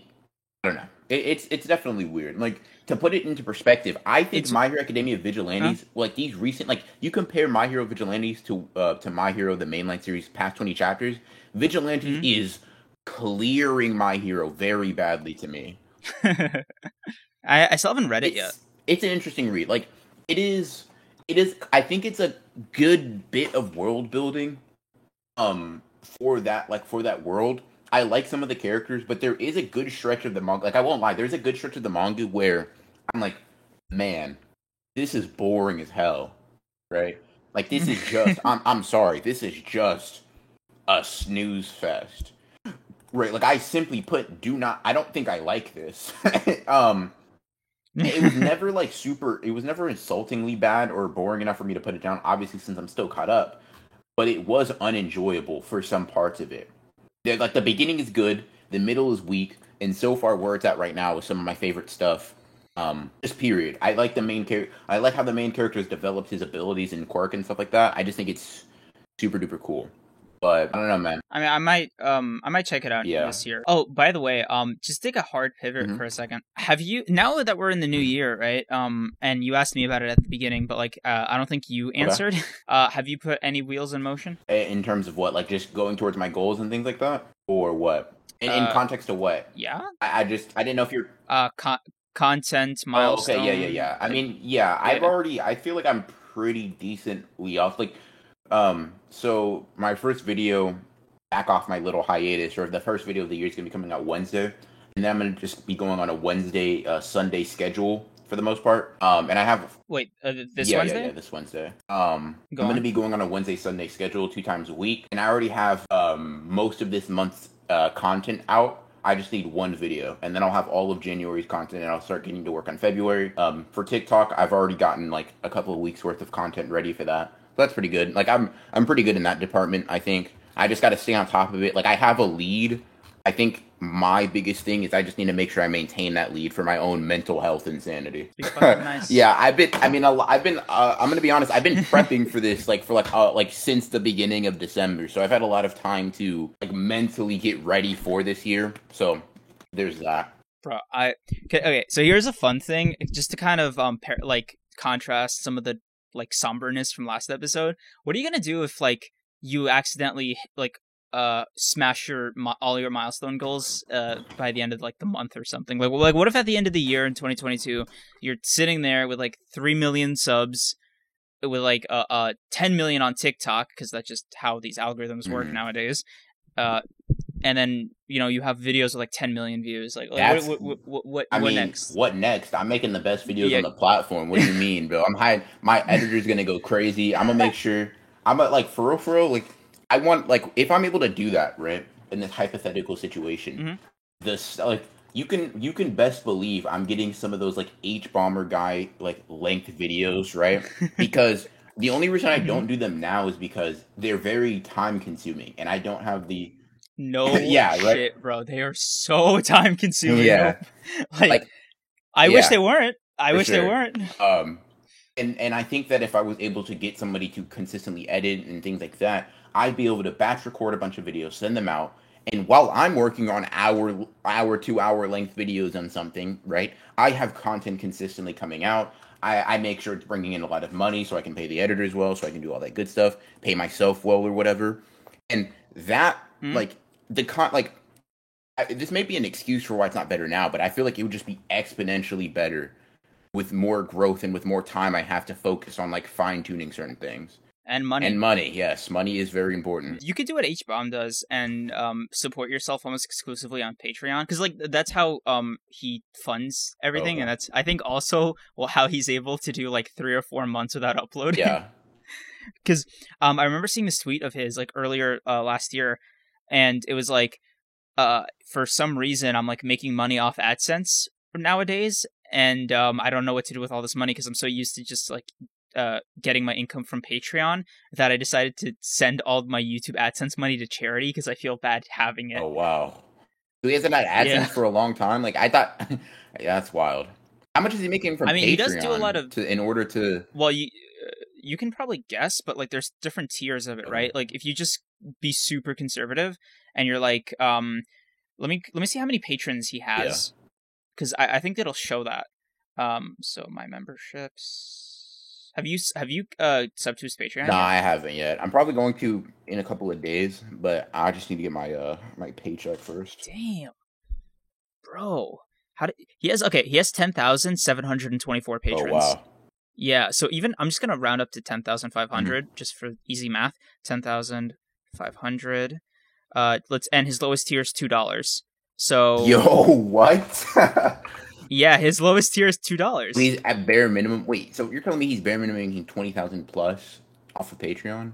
I don't know. It, it's it's definitely weird. Like to put it into perspective, I think it's, My Hero Academia Vigilantes, huh? like these recent, like you compare My Hero Vigilantes to uh, to My Hero the mainline series past twenty chapters. Vigilantes mm-hmm. is clearing My Hero very badly to me. I, I still haven't read it it's, yet. It's an interesting read. Like it is it is i think it's a good bit of world building um for that like for that world i like some of the characters but there is a good stretch of the manga like i won't lie there's a good stretch of the manga where i'm like man this is boring as hell right? Like this is just i'm i'm sorry this is just a snooze fest. Right like i simply put do not i don't think i like this. Um it was never like super it was never insultingly bad or boring enough for me to put it down obviously since i'm still caught up but it was unenjoyable for some parts of it They're, like the beginning is good the middle is weak and so far where it's at right now is some of my favorite stuff. Um just period. I like the main character i like how the main character has developed his abilities and quirk and stuff like that. I just think it's super duper cool but I don't know, man. I mean, I might, um, I might check it out yeah. this year. Oh, by the way, um, just take a hard pivot mm-hmm. for a second. Have you now that we're in the new year, right? Um, and you asked me about it at the beginning, but like, uh, I don't think you answered. Okay. Uh, have you put any wheels in motion? In terms of what, like, just going towards my goals and things like that, or what? In, in uh, context of what? Yeah. I, I, just, I didn't know if you're. Uh, con- content milestone. Oh, okay, yeah, yeah, yeah. I mean, yeah, I've already. I feel like I'm pretty decently off. Like, um, so my first video back off my little hiatus, or the first video of the year is going to be coming out Wednesday, and then I'm going to just be going on a Wednesday uh, Sunday schedule for the most part. Um, and I have wait uh, this yeah, Wednesday. Yeah, yeah, this Wednesday. Um, Go I'm going to be going on a Wednesday Sunday schedule two times a week, and I already have um most of this month's uh content out. I just need one video, and then I'll have all of January's content, and I'll start getting to work on February. Um, for TikTok, I've already gotten like a couple of weeks worth of content ready for that. That's pretty good. Like I'm I'm pretty good in that department. I think I just got to stay on top of it. Like I have a lead. I think my biggest thing is I just need to make sure I maintain that lead for my own mental health and sanity. nice. yeah, I've been. I mean, I've been. Uh, I'm gonna be honest. I've been prepping for this like for like uh, like since the beginning of December. So I've had a lot of time to like mentally get ready for this year. So there's that. Bro, I okay. okay so here's a fun thing, just to kind of um par- like contrast some of the like somberness from last episode. What are you gonna do if like you accidentally like uh smash your all your milestone goals uh by the end of like the month or something like like what if at the end of the year in 2022 you're sitting there with like 3 million subs with like uh, uh 10 million on TikTok because that's just how these algorithms work mm-hmm. nowadays uh and then you know you have videos with like 10 million views like, like what, what, what, what, I mean, next what next i'm making the best videos yeah. on the platform what do you mean bro i'm high my editor's gonna go crazy i'm gonna make sure i'm gonna like for real for real like I want like if I'm able to do that, right, in this hypothetical situation, mm-hmm. this like you can you can best believe I'm getting some of those like hbomberguy like length videos, right? because the only reason I don't mm-hmm. do them now is because they're very time consuming and I don't have the no yeah, shit, right? bro. They are so time consuming. Yeah. like, like, I yeah, wish they weren't. I wish sure. they weren't. Um and and I think that if I was able to get somebody to consistently edit and things like that, I'd be able to batch record a bunch of videos, send them out, and while I'm working on hour, hour, two hour length videos on something, right? I have content consistently coming out. I, I make sure it's bringing in a lot of money so I can pay the editors well, so I can do all that good stuff, pay myself well or whatever. And that, mm-hmm. like, the con, like, I, this may be an excuse for why it's not better now, but I feel like it would just be exponentially better with more growth and with more time I have to focus on like fine tuning certain things. And money. And money yes. Money is very important. You could do what h-bomb does and um, support yourself almost exclusively on patreon because like that's how um, he funds everything oh, and that's i think also well how he's able to do like three or four months without uploading. Yeah. Because um, i remember seeing this tweet of his like earlier uh, last year and it was like uh, for some reason i'm like making money off adsense nowadays and um, I don't know what to do with all this money because I'm so used to just like uh, getting my income from Patreon that I decided to send all my YouTube AdSense money to charity because I feel bad having it. Oh wow! So he hasn't had AdSense yeah. for a long time. Like I thought, yeah, that's wild. How much is he making from? I mean, Patreon he does do a lot of to, in order to. Well, you uh, you can probably guess, but like there's different tiers of it, oh. right? Like if you just be super conservative and you're like, um, let me let me see how many patrons he has, because yeah. I, I think it'll show that. Um, so my memberships. Have you have you uh subbed to his Patreon? No, nah, I haven't yet. I'm probably going to in a couple of days, but I just need to get my uh my paycheck first. Damn, bro, how did he has okay? He has ten thousand seven hundred and twenty four patrons. Oh wow. Yeah, so even I'm just gonna round up to ten thousand five hundred mm mm-hmm. just for easy math. Ten thousand five hundred. Uh, let's and his lowest tier is two dollars. So yo, what? Yeah, his lowest tier is two dollars. He's at bare minimum. Wait, so you're telling me he's bare minimum making twenty thousand plus off of Patreon?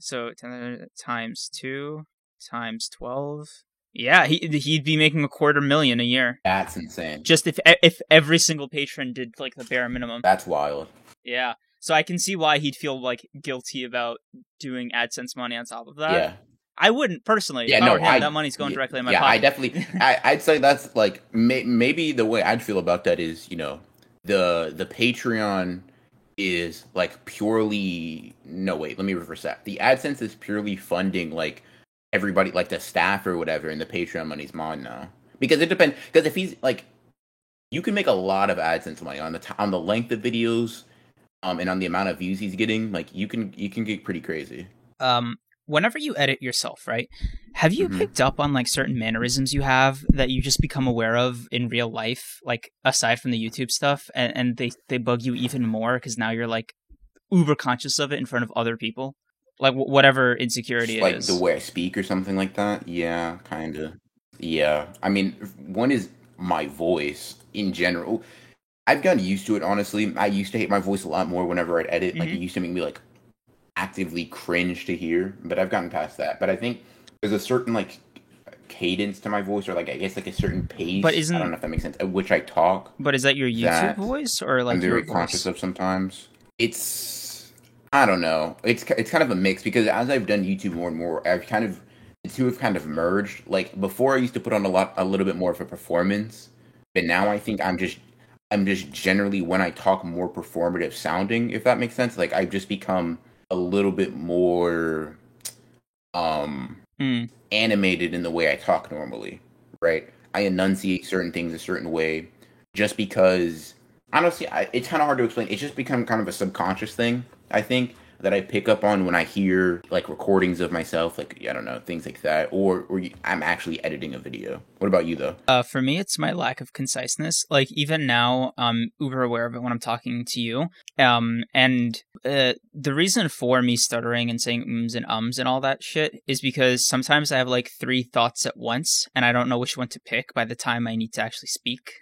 So ten times two times twelve. Yeah, he he'd be making a quarter million a year. That's insane. Just if if every single patron did like the bare minimum. That's wild. Yeah. So I can see why he'd feel like guilty about doing AdSense money on top of that. Yeah. I wouldn't personally. Yeah, no, him, I, that money's going directly in my yeah, pocket. I definitely. I, would say that's like may, maybe the way I'd feel about that is you know the the Patreon is like purely no wait let me reverse that the AdSense is purely funding like everybody like the staff or whatever and the Patreon money's mine now because it depends because if he's like you can make a lot of AdSense money on the t- on the length of videos um and on the amount of views he's getting like you can you can get pretty crazy um whenever you edit yourself, right? Have you mm-hmm. picked up on like certain mannerisms you have that you just become aware of in real life, like aside from the YouTube stuff, and, and they they bug you even more because now you're like uber conscious of it in front of other people, like w- whatever insecurity like is. Like the way I speak or something like that. Yeah, kind of. Yeah, I mean, one is my voice in general. I've gotten used to it honestly. I used to hate my voice a lot more whenever I'd edit. Like mm-hmm. it used to make me like actively cringe to hear, but I've gotten past that. But I think there's a certain like cadence to my voice, or like I guess like a certain pace. But isn't I don't know if that makes sense. At which I talk. But is that your YouTube that voice or like I'm very voice? conscious of sometimes. It's I don't know. It's it's kind of a mix because as I've done YouTube more and more, I've kind of the two have kind of merged. Like before, I used to put on a lot, a little bit more of a performance, but now I think I'm just I'm just generally when I talk more performative sounding, if that makes sense. Like I've just become a little bit more um Mm. animated in the way I talk normally, right? I enunciate certain things a certain way just because honestly, I, it's kind of hard to explain. It's just become kind of a subconscious thing, I think, that I pick up on when I hear like recordings of myself, like I don't know, things like that, or or I'm actually editing a video. What about you though? Uh, for me, it's my lack of conciseness. Like even now, I'm uber aware of it when I'm talking to you. Um, and uh, the reason for me stuttering and saying ums and ums and all that shit is because sometimes I have like three thoughts at once, and I don't know which one to pick by the time I need to actually speak.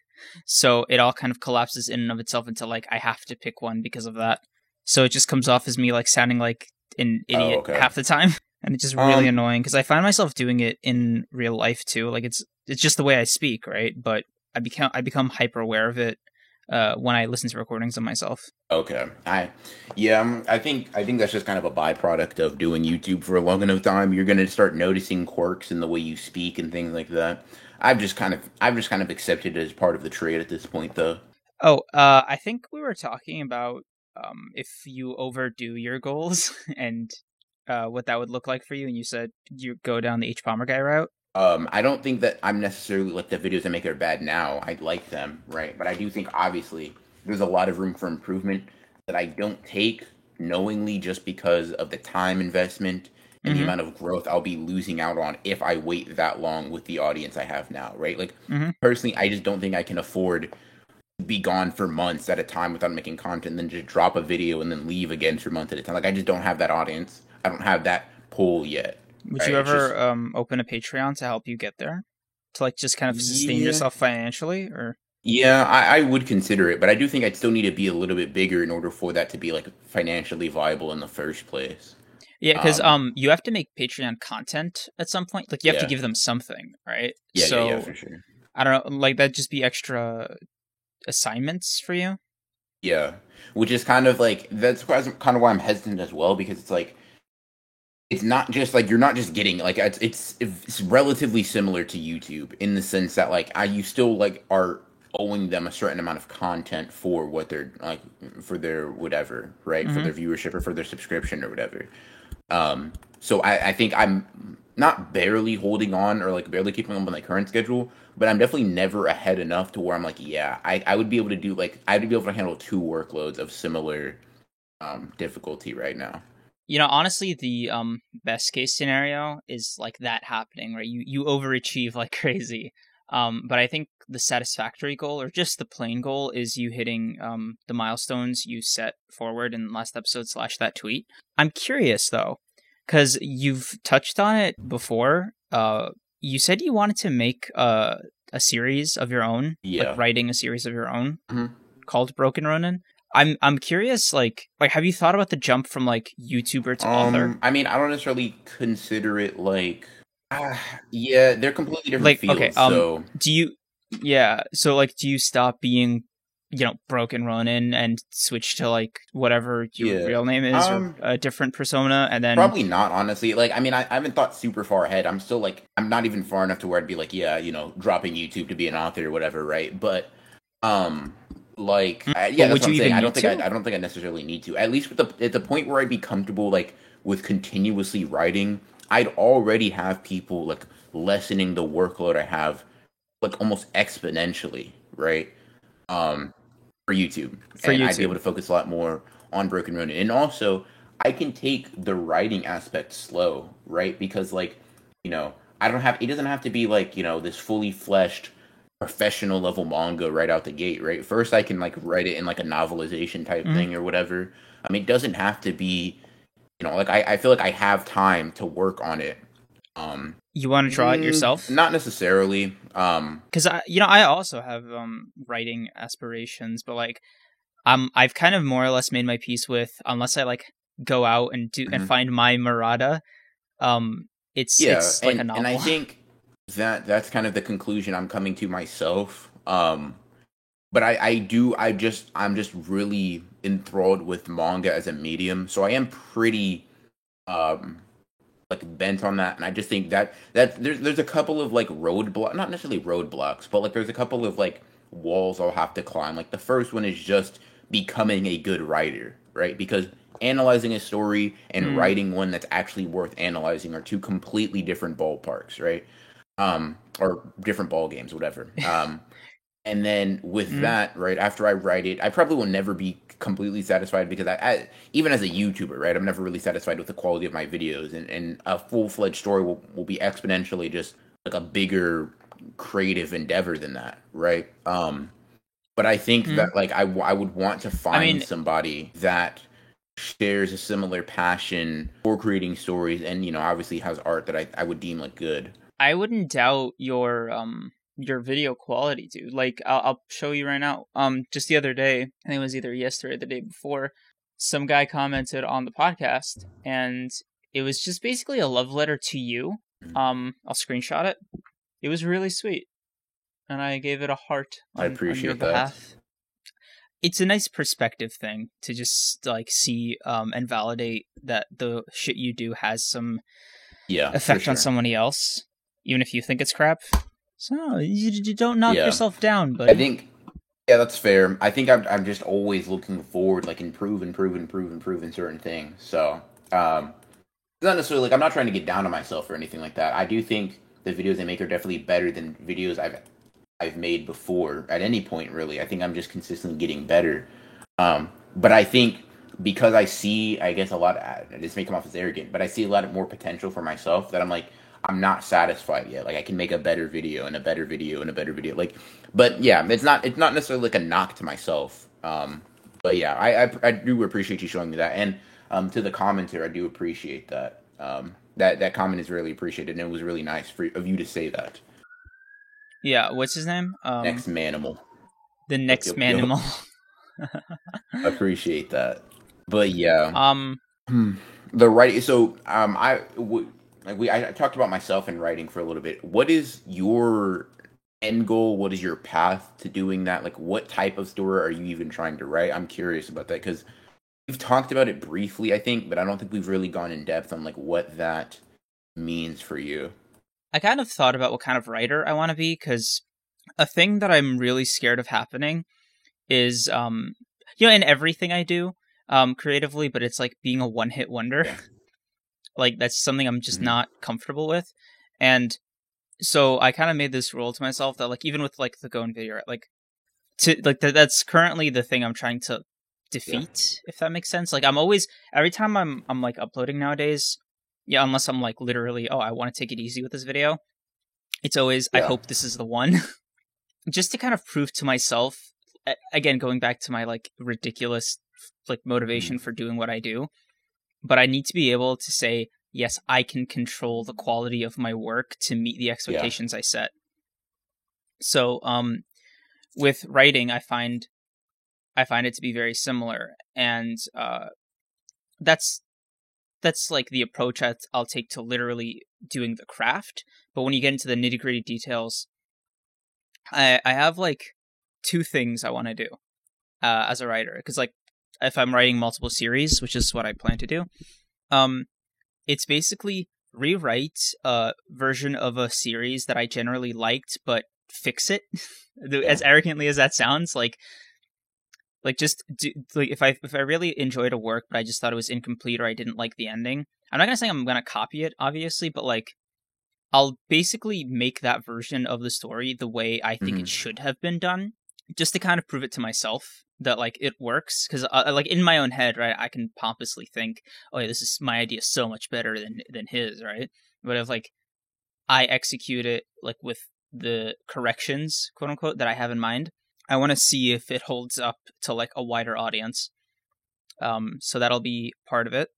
So it all kind of collapses in and of itself into like I have to pick one because of that. So it just comes off as me like sounding like an Oh, idiot okay. half the time, and it's just really Um, annoying because I find myself doing it in real life too. Like it's it's just the way I speak, right? But I become I become hyper aware of it uh, when I listen to recordings of myself. Okay. I yeah, um, I think I think that's just kind of a byproduct of doing YouTube for a long enough time. You're gonna start noticing quirks in the way you speak and things like that. I've just kind of I've just kind of accepted it as part of the trade at this point though. Oh, uh, I think we were talking about um, if you overdo your goals and uh, what that would look like for you, and you said you go down the hbomberguy route. Um, I don't think that I'm necessarily like the videos that make are bad now. I like them, right? But I do think obviously there's a lot of room for improvement that I don't take knowingly just because of the time investment and Mhm. the amount of growth I'll be losing out on if I wait that long with the audience I have now, right? Like Mhm. personally, I just don't think I can afford be gone for months at a time without making content, and then just drop a video and then leave again for months at a time. Like I just don't have that audience. I don't have that pull yet. Would Right, you ever just- um, open a Patreon to help you get there? To like just kind of sustain Yeah. yourself financially, or Yeah, I, I would consider it, but I do think I'd still need to be a little bit bigger in order for that to be like financially viable in the first place. yeah, because Um, um, you have to make Patreon content at some point. Like you have to give them something, right? Yeah, so yeah, yeah, for sure. I don't know, like that'd just be extra assignments for you. Yeah, which is kind of like that's kind of why I'm hesitant as well because it's like it's not just like you're not just getting like it's it's it's relatively similar to YouTube in the sense that like I you still like are owing them a certain amount of content for what they're like for their whatever right for Mhm. their viewership or for their subscription or whatever. Um, so I, I think I'm not barely holding on or like barely keeping up with my current schedule, but I'm definitely never ahead enough to where I'm like, yeah, I, I would be able to do like I'd be able to handle two workloads of similar um difficulty right now. You know, honestly, the um best case scenario is like that happening, right? You you overachieve like crazy. Um, but I think the satisfactory goal, or just the plain goal, is you hitting um the milestones you set forward in last episode slash that tweet. I'm curious though, because you've touched on it before. Uh, you said you wanted to make a a series of your own, Yeah. like writing a series of your own Mhm. called Broken Ronin. I'm I'm curious, like like have you thought about the jump from like YouTuber to author? Um, I mean, I don't necessarily consider it like, ah, yeah, they're completely different Like, fields. okay, um, so Do you yeah, so like do you stop being you know, Broken Ronin and switch to like whatever your Yeah. real name is Um, or a different persona and then Probably not, honestly. Like, I mean, I, I haven't thought super far ahead. I'm still like, I'm not even far enough to where I'd be like, yeah, you know, dropping YouTube to be an author or whatever, right? But, um, like, I, yeah, But would that's what you I'm saying. even I don't think I. I don't think I necessarily need to. At least with the at the point where I'd be comfortable, like, with continuously writing, I'd already have people like lessening the workload I have, like almost exponentially, right? Um, for YouTube, For and I'd be able to focus a lot more on Broken Ronin, and also I can take the writing aspect slow, right? Because like, you know, I don't have it doesn't have to be like, you know, this fully fleshed professional level manga right out the gate, right? First I can like write it in like a novelization type Mhm. thing or whatever. I mean, it doesn't have to be, you know, like I, I feel like I have time to work on it. Um you want to draw it mm, yourself? Not necessarily. Um because I, you know, I also have um writing aspirations, but like, I'm I've kind of more or less made my peace with unless I like go out and do and Mhm. find my Murata. Um, it's yeah, it's like and, a novel. and I think that that's kind of the conclusion I'm coming to myself. Um, but I, I do I just I'm just really enthralled with manga as a medium, so I am pretty um like bent on that, and I just think that that there's there's a couple of like roadblock, not necessarily roadblocks, but like there's a couple of like walls I'll have to climb. Like the first one is just becoming a good writer, right? Because analyzing a story and mm. writing one that's actually worth analyzing are two completely different ballparks, right? Um, or different ball games, whatever. Um, and then with mm. that, right after I write it, I probably will never be completely satisfied because I, I, even as a YouTuber, right, I'm never really satisfied with the quality of my videos, and, and a full fledged story will will be exponentially just like a bigger creative endeavor than that, right? Um, but I think mm. that like I I would want to find I mean, somebody that shares a similar passion for creating stories and you know obviously has art that I, I would deem like good i wouldn't doubt your um your video quality dude. Like I'll, I'll show you right now. Um just the other day i think it was either yesterday or the day before some guy commented on the podcast and it was just basically a love letter to you. Um i'll screenshot it. It was really sweet and i gave it a heart on, i appreciate that. behalf. It's a nice perspective thing to just like see um, and validate that the shit you do has some yeah effect sure. on somebody else, even if you think it's crap. So you, you don't knock yeah. yourself down. But I think yeah, that's fair. I think I'm I'm just always looking forward, like improve, improve, improve, improve in certain things. So um, not necessarily like I'm not trying to get down on myself or anything like that. I do think the videos I make are definitely better than videos I've I've made before at any point really. I think I'm just consistently getting better. Um, but I think because I see, I guess a lot. Of, this may come off as arrogant, but I see a lot of more potential for myself that I'm like, I'm not satisfied yet. Like I can make a better video and a better video and a better video. Like, but yeah, it's not it's not necessarily like a knock to myself. Um, but yeah, I, I, I do appreciate you showing me that, and um, to the commenter, I do appreciate that. Um, that that comment is really appreciated, and it was really nice for of you to say that. Yeah, what's his name? Um, next manimal. The next manimal. Appreciate that, but yeah. Um, hmm. the right. So um, I w- like we I talked about myself in writing for a little bit. What is your end goal? What is your path to doing that? Like, what type of story are you even trying to write? I'm curious about that because we've talked about it briefly, I think, but I don't think we've really gone in depth on like what that means for you. I kind of thought about what kind of writer I want to be because a thing that I'm really scared of happening is, um, you know, in everything I do, um, creatively, but it's like being a one hit wonder. Yeah. Like that's something I'm just mm-hmm. not comfortable with, and so I kind of made this rule to myself that like even with like the Gon video, like to like th- that's currently the thing I'm trying to defeat, yeah. if that makes sense. Like I'm always every time I'm I'm like uploading nowadays, yeah, unless I'm like literally, oh, I want to take it easy with this video. It's always, yeah. I hope this is the one. Just to kind of prove to myself, again, going back to my like ridiculous like motivation mm. for doing what I do, but I need to be able to say, yes, I can control the quality of my work to meet the expectations yeah. I set. So, um, with writing, I find, I find it to be very similar, and uh, that's that's like the approach that I'll take to literally doing the craft. But when you get into the nitty gritty details, I I have like two things I want to do uh, as a writer because like if I'm writing multiple series, which is what I plan to do, um, it's basically rewrite a version of a series that I generally liked, but fix it. as arrogantly as that sounds, like like just do, like if I if I really enjoyed a work but I just thought it was incomplete or I didn't like the ending, I'm not gonna say I'm gonna copy it, obviously, but like I'll basically make that version of the story the way I think mm-hmm. it should have been done, just to kind of prove it to myself that like it works. Because uh, like in my own head, right, I can pompously think, oh yeah, this is my idea so much better than than his, right? But if like I execute it like with the corrections, quote unquote, that I have in mind, I want to see if it holds up to like a wider audience. Um, so that'll be part of it.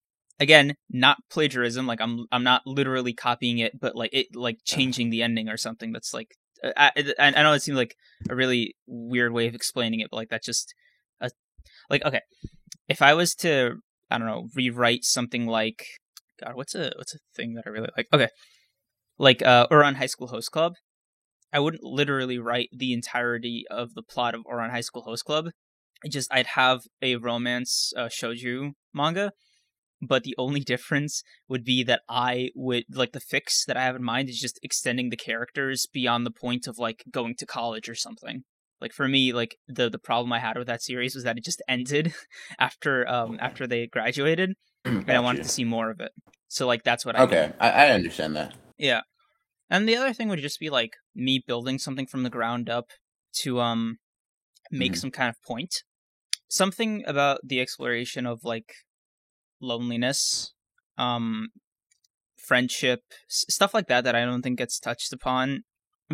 Again, not plagiarism. Like I'm, I'm not literally copying it, but like it, like changing the ending or something. That's like, uh, I, I, I know it seems like a really weird way of explaining it, but like that just like okay. If I was to, I don't know, rewrite something like, God, what's a what's a thing that I really like? Okay, like uh Ouran High School Host Club, I wouldn't literally write the entirety of the plot of Ouran High School Host Club. I just I'd have a romance uh, manga, but the only difference would be that I would like the fix that I have in mind is just extending the characters beyond the point of like going to college or something. Like for me, like the the problem I had with that series was that it just ended after um after they graduated, and I wanted to see more of it. So like that's what I okay. I, I understand that. Yeah, and the other thing would just be like me building something from the ground up to um make mm-hmm. some kind of point. Something about the exploration of like loneliness, um friendship, s- stuff like that that I don't think gets touched upon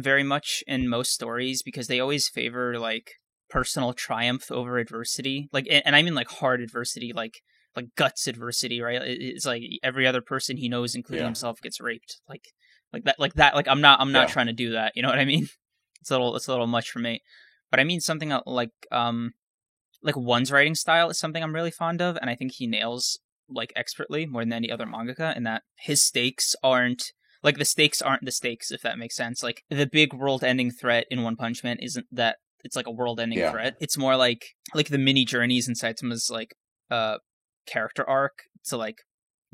very much in most stories because they always favor like personal triumph over adversity. Like and I mean like hard adversity like like guts adversity, right? It's like every other person he knows including yeah. himself gets raped. Like like that like that like i'm not i'm not yeah. trying to do that you know what i mean it's a little it's a little much for me but i mean something like um like one's writing style is something i'm really fond of and i think he nails like expertly more than any other mangaka in that his stakes aren't like the stakes aren't the stakes if that makes sense like the big world ending threat in one punch man isn't that it's like a world ending yeah. threat it's more like like the mini journeys in saitama's like uh character arc to like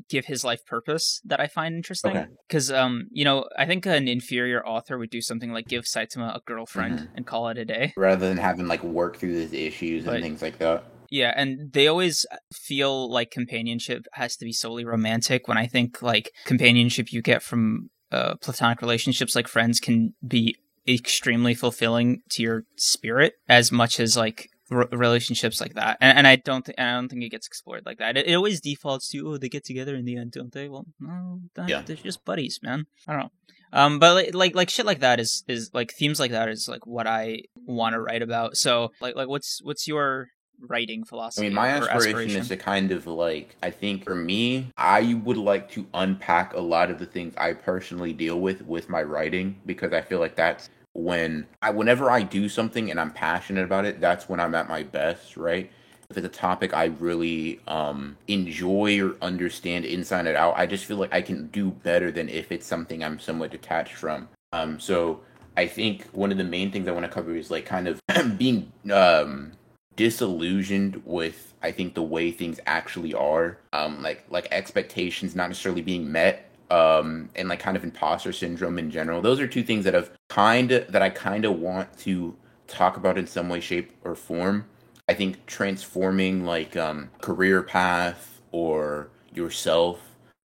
give his life purpose that I find interesting. Because, okay. um, you know, I think an inferior author would do something like give Saitama a girlfriend mm-hmm. and call it a day, rather than having like work through his issues but, and things like that. Yeah, and they always feel like companionship has to be solely romantic. When I think like companionship you get from uh, platonic relationships, like friends, can be extremely fulfilling to your spirit as much as like r- relationships like that, and, and I don't think I don't think it gets explored like that. It, it, always defaults to oh they get together in the end, don't they? Well, no, yeah. they're just buddies, man. I don't know. Um, but like, like like shit like that is is like themes like that is like what I want to write about. So like like what's what's your writing philosophy? I mean, my aspiration, aspiration, is to kind of like, I think for me, I would like to unpack a lot of the things I personally deal with with my writing because I feel like that's when I whenever I do something and I'm passionate about it, that's when I'm at my best, right? If it's a topic I really um, enjoy or understand inside and out, I just feel like I can do better than if it's something I'm somewhat detached from. Um, so I think one of the main things I want to cover is like kind of being um, disillusioned with I think the way things actually are, um, like like expectations not necessarily being met um, and like kind of imposter syndrome in general. Those are two things that have kind of that I kind of want to talk about in some way, shape, or form. I think transforming like um, career path or yourself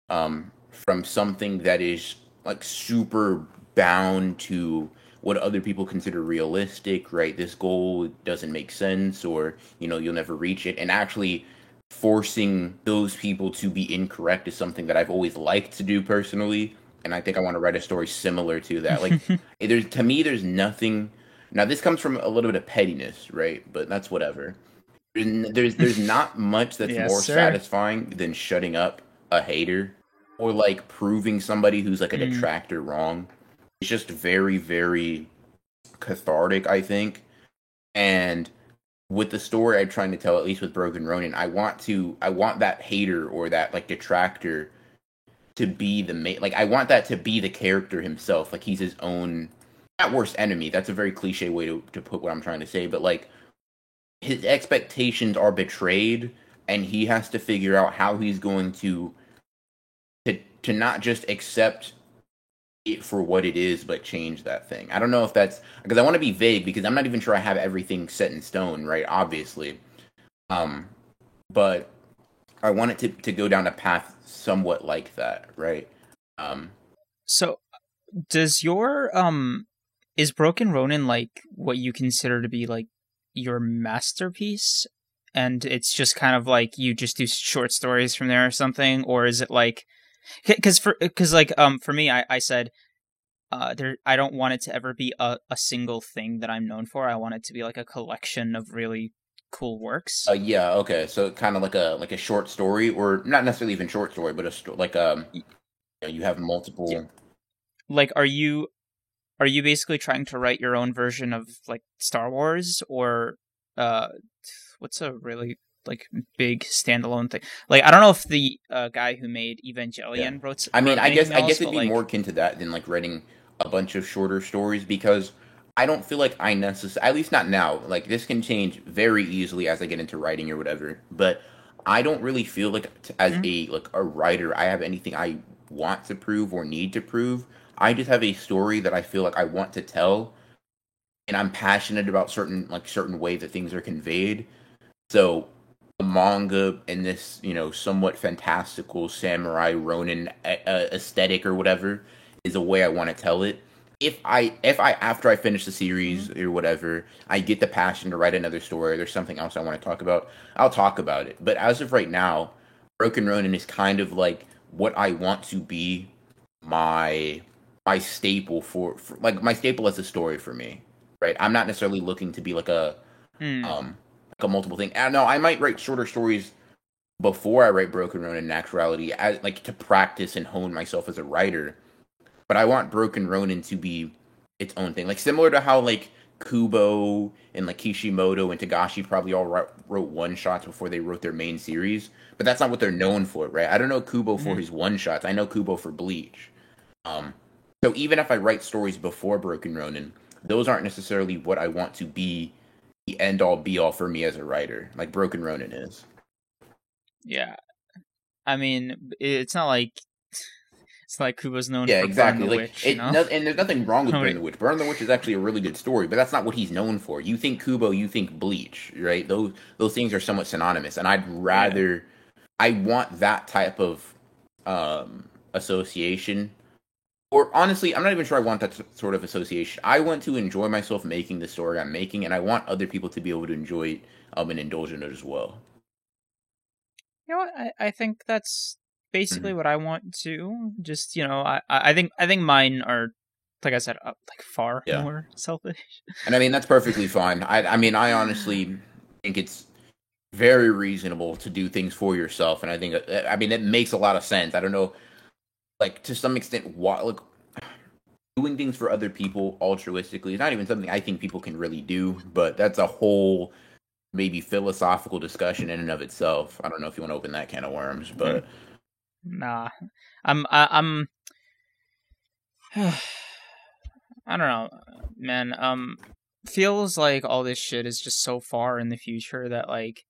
um, from something that is like super bound to what other people consider realistic, right? This goal doesn't make sense, or you know, you'll never reach it, and actually forcing those people to be incorrect is something that I've always liked to do personally, and I think I want to write a story similar to that. Like, there's to me, there's nothing. Now, this comes from a little bit of pettiness, right? But that's whatever. There's there's not much that's yes, more sir. satisfying than shutting up a hater or like proving somebody who's like a mm. detractor wrong. It's just very very cathartic, I think. And with the story I'm trying to tell, at least with Broken Ronin, I want to I want that hater or that like detractor to be the main like I want that to be the character himself. Like he's his own at worst enemy. That's a very cliche way to, to put what I'm trying to say, but like his expectations are betrayed and he has to figure out how he's going to to to not just accept it for what it is, but change that thing. I don't know if that's because I want to be vague because I'm not even sure I have everything set in stone, right? Obviously, um, but I want it to to go down a path somewhat like that, right? Um, so does your um is Broken Ronin like what you consider to be like your masterpiece? And it's just kind of like you just do short stories from there or something, or is it like because for because like um for me I I said uh there I don't want it to ever be a a single thing that I'm known for. I want it to be like a collection of really cool works. Uh, yeah, okay. So kind of like a like a short story, or not necessarily even short story, but a sto- like um, you, know, you have multiple. Yeah. Like, are you are you basically trying to write your own version of like Star Wars, or uh, what's a really like big standalone thing. Like I don't know if the uh, guy who made Evangelion yeah. wrote. I mean, I guess else, I guess it'd be like... more akin to that than like writing a bunch of shorter stories because I don't feel like I necessarily, at least not now. Like this can change very easily as I get into writing or whatever. But I don't really feel like as mm-hmm. a like a writer, I have anything I want to prove or need to prove. I just have a story that I feel like I want to tell, and I'm passionate about certain like certain way that things are conveyed. So manga and this, you know, somewhat fantastical samurai ronin aesthetic or whatever is a way I want to tell it. If I if I after I finish the series mm-hmm. or whatever, I get the passion to write another story, or there's something else I want to talk about, I'll talk about it. But as of right now, Broken Ronin is kind of like what I want to be my my staple for, for like my staple as a story for me. Right? I'm not necessarily looking to be like a mm. um a multiple thing. I know I might write shorter stories before I write Broken Ronin in actuality, as, like to practice and hone myself as a writer. But I want Broken Ronin to be its own thing, like similar to how like Kubo and like Kishimoto and Togashi probably all wrote, wrote one shots before they wrote their main series. But that's not what they're known for, right? I don't know Kubo for mm-hmm. his one shots. I know Kubo for Bleach. Um, so even if I write stories before Broken Ronin, those aren't necessarily what I want to be the end all be all for me as a writer, like Broken Ronin is. Yeah, I mean, it's not like it's like Kubo's known yeah, for exactly. Like, Witch, it, know? and there's nothing wrong with Burn the Witch. Burn the Witch is actually a really good story, but that's not what he's known for. You think Kubo, you think Bleach, right? Those those things are somewhat synonymous, and I'd rather, yeah. I want that type of um association or honestly, I'm not even sure I want that sort of association. I want to enjoy myself making the story I'm making, and I want other people to be able to enjoy it um, and indulge in it as well. You know what? I, I think that's basically mm-hmm. what I want to. Just you know, I I think I think mine are like I said, uh, like far yeah. more selfish. And I mean that's perfectly fine. I I mean I honestly think it's very reasonable to do things for yourself, and I think uh, I mean it makes a lot of sense. I don't know like to some extent what like doing things for other people altruistically is not even something I think people can really do, but that's a whole maybe philosophical discussion in and of itself. I don't know if you want to open that can of worms, but nah. I'm I, I'm I don't know, man. Um feels like all this shit is just so far in the future that like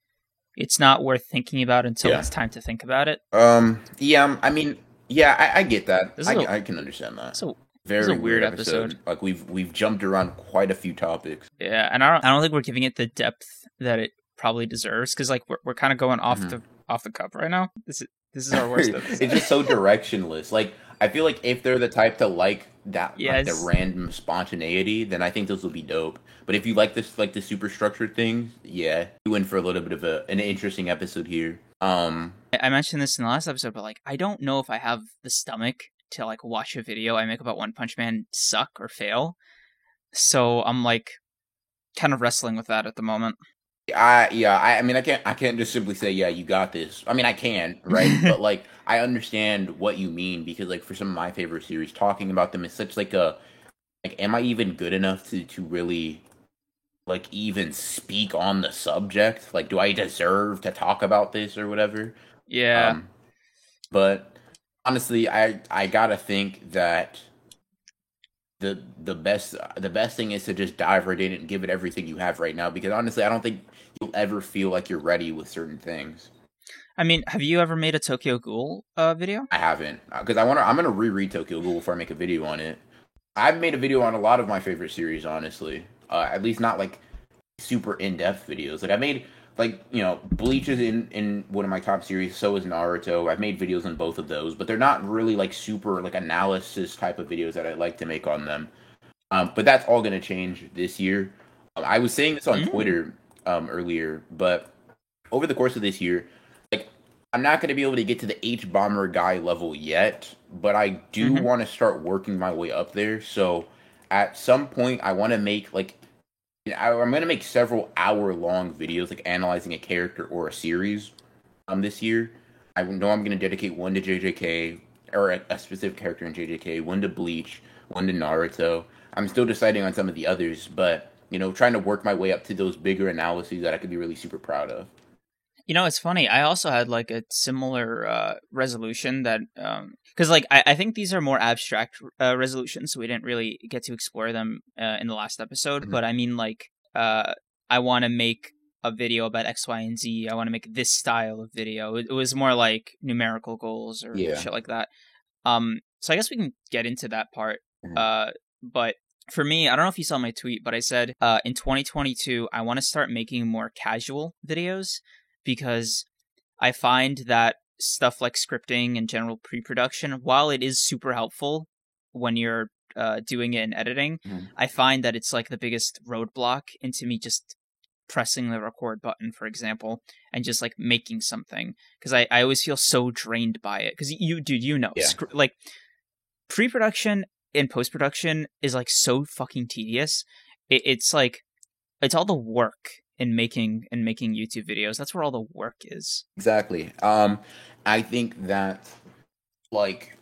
it's not worth thinking about until yeah. it's time to think about it. Um yeah, I mean yeah, I, I get that. I, a, I can understand that. So very weird, weird episode. episode. Like we've we've jumped around quite a few topics. Yeah, and I don't I don't think we're giving it the depth that it probably deserves because like we're we're kind of going off mm-hmm. the off the cup right now. This is this is our worst episode. it's just so directionless. Like I feel like if they're the type to like that like the random spontaneity, then I think those will be dope. But if you like this like the super structured things, yeah, you went for a little bit of a, an interesting episode here. Um I mentioned this in the last episode, but like I don't know if I have the stomach to like watch a video I make about One Punch Man suck or fail. So I'm like kind of wrestling with that at the moment. I yeah, I, I mean I can't I can't just simply say, yeah, you got this. I mean I can, right? but like I understand what you mean because like for some of my favorite series, talking about them is such like a like am I even good enough to to really like even speak on the subject? Like do I deserve to talk about this or whatever? Yeah. Um, but honestly, I I gotta think that the the best the best thing is to just dive right in and give it everything you have right now because honestly, I don't think you'll ever feel like you're ready with certain things. I mean, have you ever made a Tokyo Ghoul uh, video? I haven't because I want to. I'm gonna reread Tokyo Ghoul before I make a video on it. I've made a video on a lot of my favorite series, honestly. Uh, at least not like super in depth videos. Like I made like you know bleach is in in one of my top series so is naruto i've made videos on both of those but they're not really like super like analysis type of videos that i like to make on them um, but that's all going to change this year um, i was saying this on mm-hmm. twitter um, earlier but over the course of this year like i'm not going to be able to get to the hbomberguy level yet but i do mm-hmm. want to start working my way up there so at some point i want to make like I'm going to make several hour long videos, like analyzing a character or a series um, this year. I know I'm going to dedicate one to JJK, or a, a, specific character in JJK, one to Bleach, one to Naruto. I'm still deciding on some of the others, but, you know, trying to work my way up to those bigger analyses that I could be really super proud of. You know, it's funny. I also had like a similar uh, resolution that, because um, like I, I think these are more abstract uh, resolutions, so we didn't really get to explore them uh, in the last episode. Mm-hmm. But I mean, like, uh, I want to make a video about X, Y, and Z. I want to make this style of video. It, it was more like numerical goals or yeah. shit like that. Um, so I guess we can get into that part. Mm-hmm. Uh, but for me, I don't know if you saw my tweet, but I said uh, in 2022 I want to start making more casual videos because I find that stuff like scripting and general pre-production, while it is super helpful when you're uh, doing it in editing, mm. I find that it's like the biggest roadblock into me just pressing the record button, for example, and just like making something because I, I always feel so drained by it. Because you, dude, you know, yeah. like pre-production and post-production is like so fucking tedious. It, it's like it's all the work in making in making YouTube videos. That's where all the work is. Exactly. Um, I think that like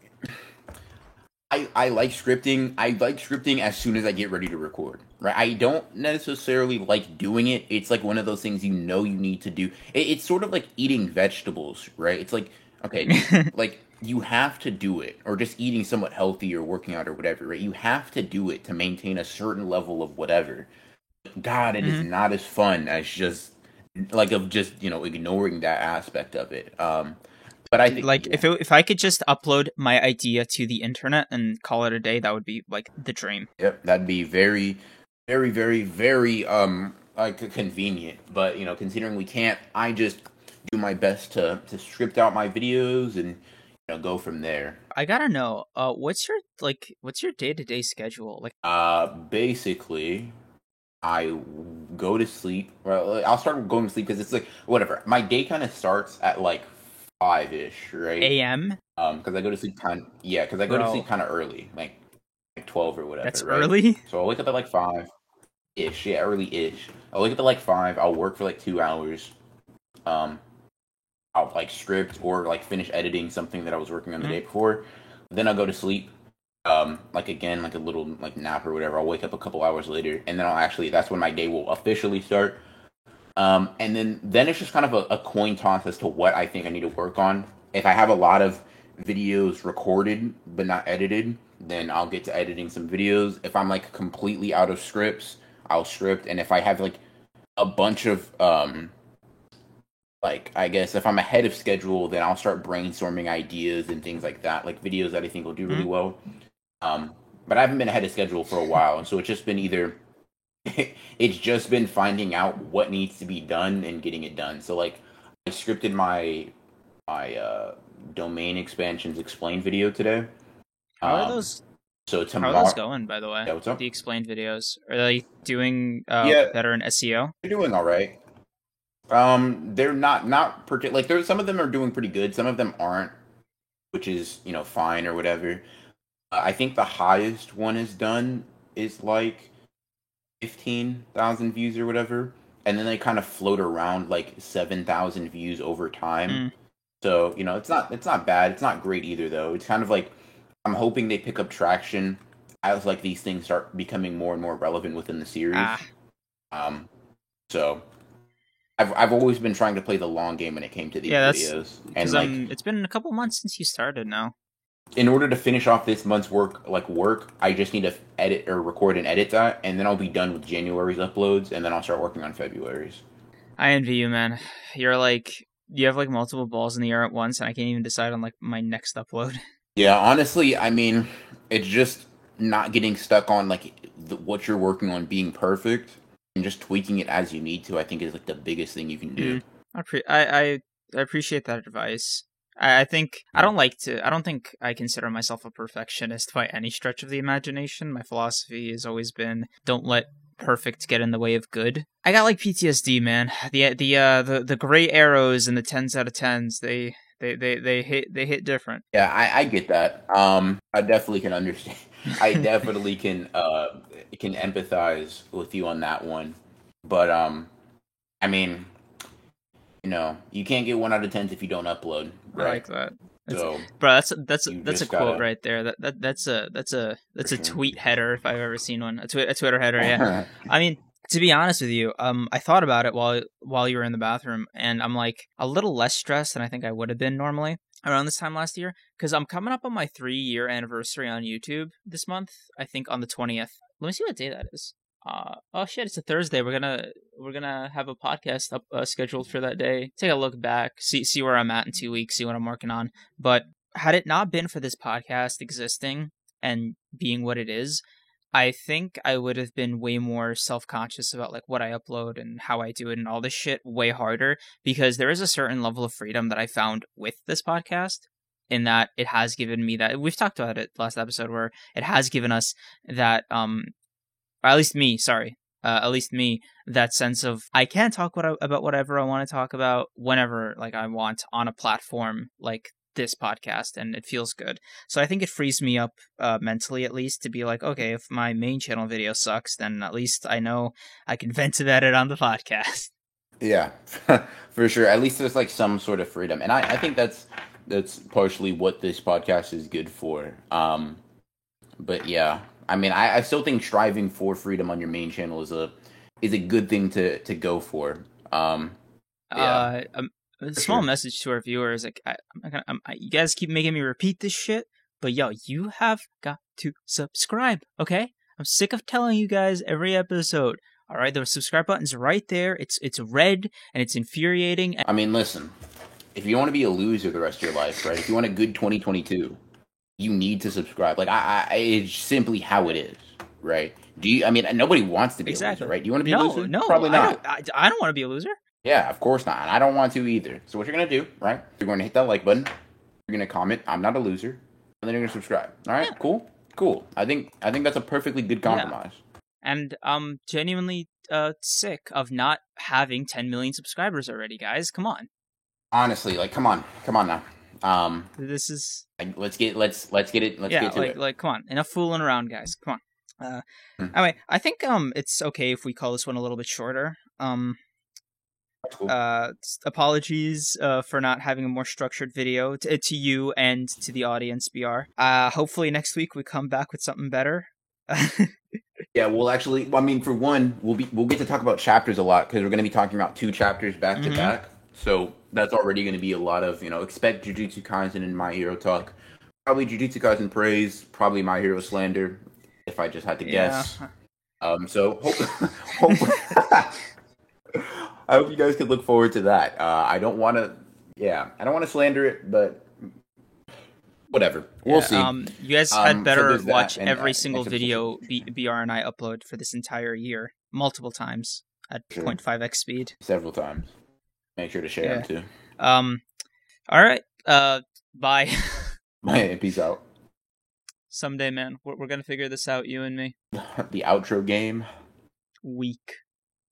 I, I like scripting. I like scripting as soon as I get ready to record. Right. I don't necessarily like doing it. It's like one of those things you know you need to do. It, it's sort of like eating vegetables, right? It's like okay, like you have to do it, or just eating somewhat healthy or working out or whatever, right? You have to do it to maintain a certain level of whatever. God, it mm-hmm. is not as fun as just like of just you know ignoring that aspect of it. Um, but I think like yeah. if it, if I could just upload my idea to the internet and call it a day, that would be like the dream. Yep, that'd be very, very, very, very um like convenient. But you know, considering we can't, I just do my best to to script out my videos and you know go from there. I gotta know, uh, what's your like, what's your day to day schedule like? Uh, basically, I go to sleep. Well, I'll start going to sleep because it's like whatever. My day kind of starts at like five ish, right? A.M. Um, because I go to sleep kind. Yeah, because I go Bro. to sleep kind of early, like like twelve or whatever. That's right? early. So I'll wake up at like five ish. Yeah, early ish. I'll wake up at like five. I'll work for like two hours. Um, I'll like script or like finish editing something that I was working on the mm-hmm. day before. Then I'll go to sleep um, like again, like a little like nap or whatever. I'll wake up a couple hours later, and then I'll actually that's when my day will officially start. Um, and then then it's just kind of a, a coin toss as to what I think I need to work on. If I have a lot of videos recorded but not edited, then I'll get to editing some videos. If I'm like completely out of scripts, I'll script. And if I have like a bunch of um like I guess if I'm ahead of schedule, then I'll start brainstorming ideas and things like that, like videos that I think will do really mm-hmm. well. Um, but I haven't been ahead of schedule for a while, and so it's just been either it's just been finding out what needs to be done and getting it done. So like I scripted my my uh, domain expansions explained video today. How um, are those? So tomorrow, how are those going? By the way, yeah, what's up? The explained videos are they doing uh, yeah, better in SEO? They're doing all right. Um, they're not not partic- like there's some of them are doing pretty good. Some of them aren't, which is you know fine or whatever. I think the highest one is done is like fifteen thousand views or whatever, and then they kind of float around like seven thousand views over time. Mm. So you know, it's not it's not bad. It's not great either though. It's kind of like I'm hoping they pick up traction as like these things start becoming more and more relevant within the series. Ah. Um, so I've I've always been trying to play the long game when it came to these yeah, videos, and like um, it's been a couple months since you started now in order to finish off this month's work like work i just need to edit or record and edit that and then i'll be done with january's uploads and then i'll start working on february's. I envy you man. You're like you have like multiple balls in the air at once and i can't even decide on like my next upload. Yeah honestly i mean it's just not getting stuck on like the, what you're working on being perfect and just tweaking it as you need to i think is like the biggest thing you can do. Mm. I, pre- I, I i appreciate that advice I think I don't like to. I don't think I consider myself a perfectionist by any stretch of the imagination. My philosophy has always been don't let perfect get in the way of good. I got like PTSD, man. The the uh the the gray arrows and the tens out of tens. They they they they hit they hit different. Yeah, I, I get that. Um, I definitely can understand. I definitely can uh can empathize with you on that one. But um, I mean, you know, you can't get one out of tens if you don't upload. Right? I like that. so, bro, that's that's that's a quote gotta... right there. That, that that's a that's a that's a tweet header if I've ever seen one. A, twi- a Twitter header, yeah. I mean, To be honest with you, um, I thought about it while while you were in the bathroom, and I'm like a little less stressed than I think I would have been normally around this time last year because I'm coming up on my three year anniversary on YouTube this month. I think on the twentieth. Let me see what day that is. Uh, oh shit! It's a Thursday. We're gonna we're gonna have a podcast up uh, scheduled for that day. Take a look back, see see where I'm at in two weeks, see what I'm working on. But had it not been for this podcast existing and being what it is, I think I would have been way more self conscious about like what I upload and how I do it and all this shit way harder because there is a certain level of freedom that I found with this podcast in that it has given me that we've talked about it last episode where it has given us that um or at least me, sorry, uh, at least me, that sense of I can talk what I, about whatever I want to talk about whenever like I want on a platform like this podcast, and it feels good. So I think it frees me up uh, mentally, at least, to be like, okay, if my main channel video sucks, then at least I know I can vent about it on the podcast. Yeah, for sure. At least there's like some sort of freedom, and I, I think that's that's partially what this podcast is good for. Um, but yeah, I mean, I, I still think striving for freedom on your main channel is a is a good thing to to go for. Um, yeah. Uh, um, a small sure. message to our viewers: like, I, I'm gonna, I'm, I, you guys keep making me repeat this shit, but yo, you have got to subscribe. Okay, I'm sick of telling you guys every episode. All right, the subscribe button's right there. It's it's red and it's infuriating. I mean, listen, if you want to be a loser the rest of your life, right? If you want a good 2022, you need to subscribe. Like I, I it's simply how it is, right? Do you? I mean, nobody wants to be exactly. a loser, right? Do you want to be no, a loser? No, probably not. I don't, I, I don't want to be a loser. Yeah, of course not. And I don't want to either. So what you're gonna do, right? You're going to hit that like button. You're gonna comment, "I'm not a loser," and then you're gonna subscribe. All right, yeah. cool, cool. I think I think that's a perfectly good compromise. Yeah. And I'm genuinely uh, sick of not having 10 million subscribers already, guys. Come on. Honestly, like, come on, come on now. Um, this is let's get let's let's get it. Let's yeah, get to like it. like come on, enough fooling around, guys. Come on. Uh, hmm. Anyway, I think um it's okay if we call this one a little bit shorter. Um, cool. uh, apologies uh for not having a more structured video to, to you and to the audience. Br. Uh, hopefully next week we come back with something better. yeah, we'll actually. I mean, for one, we'll be we'll get to talk about chapters a lot because we're going to be talking about two chapters back to mm-hmm. back. So that's already going to be a lot of you know expect Jujutsu Kaisen and My Hero talk. Probably Jujutsu Kaisen praise, probably My Hero slander, if I just had to guess. Yeah. Um, so hope, hope I hope you guys can look forward to that. Uh, I don't want to, yeah, I don't want to slander it, but whatever. We'll yeah, see. Um, you guys had um, better so watch and, every uh, single video B- BR and I upload for this entire year multiple times at sure. 0.5x speed. Several times. Make sure to share yeah. them too. Um, all right. Uh, bye. bye. Peace out. Someday, man, we're, we're gonna figure this out. You and me. the outro game. Weak.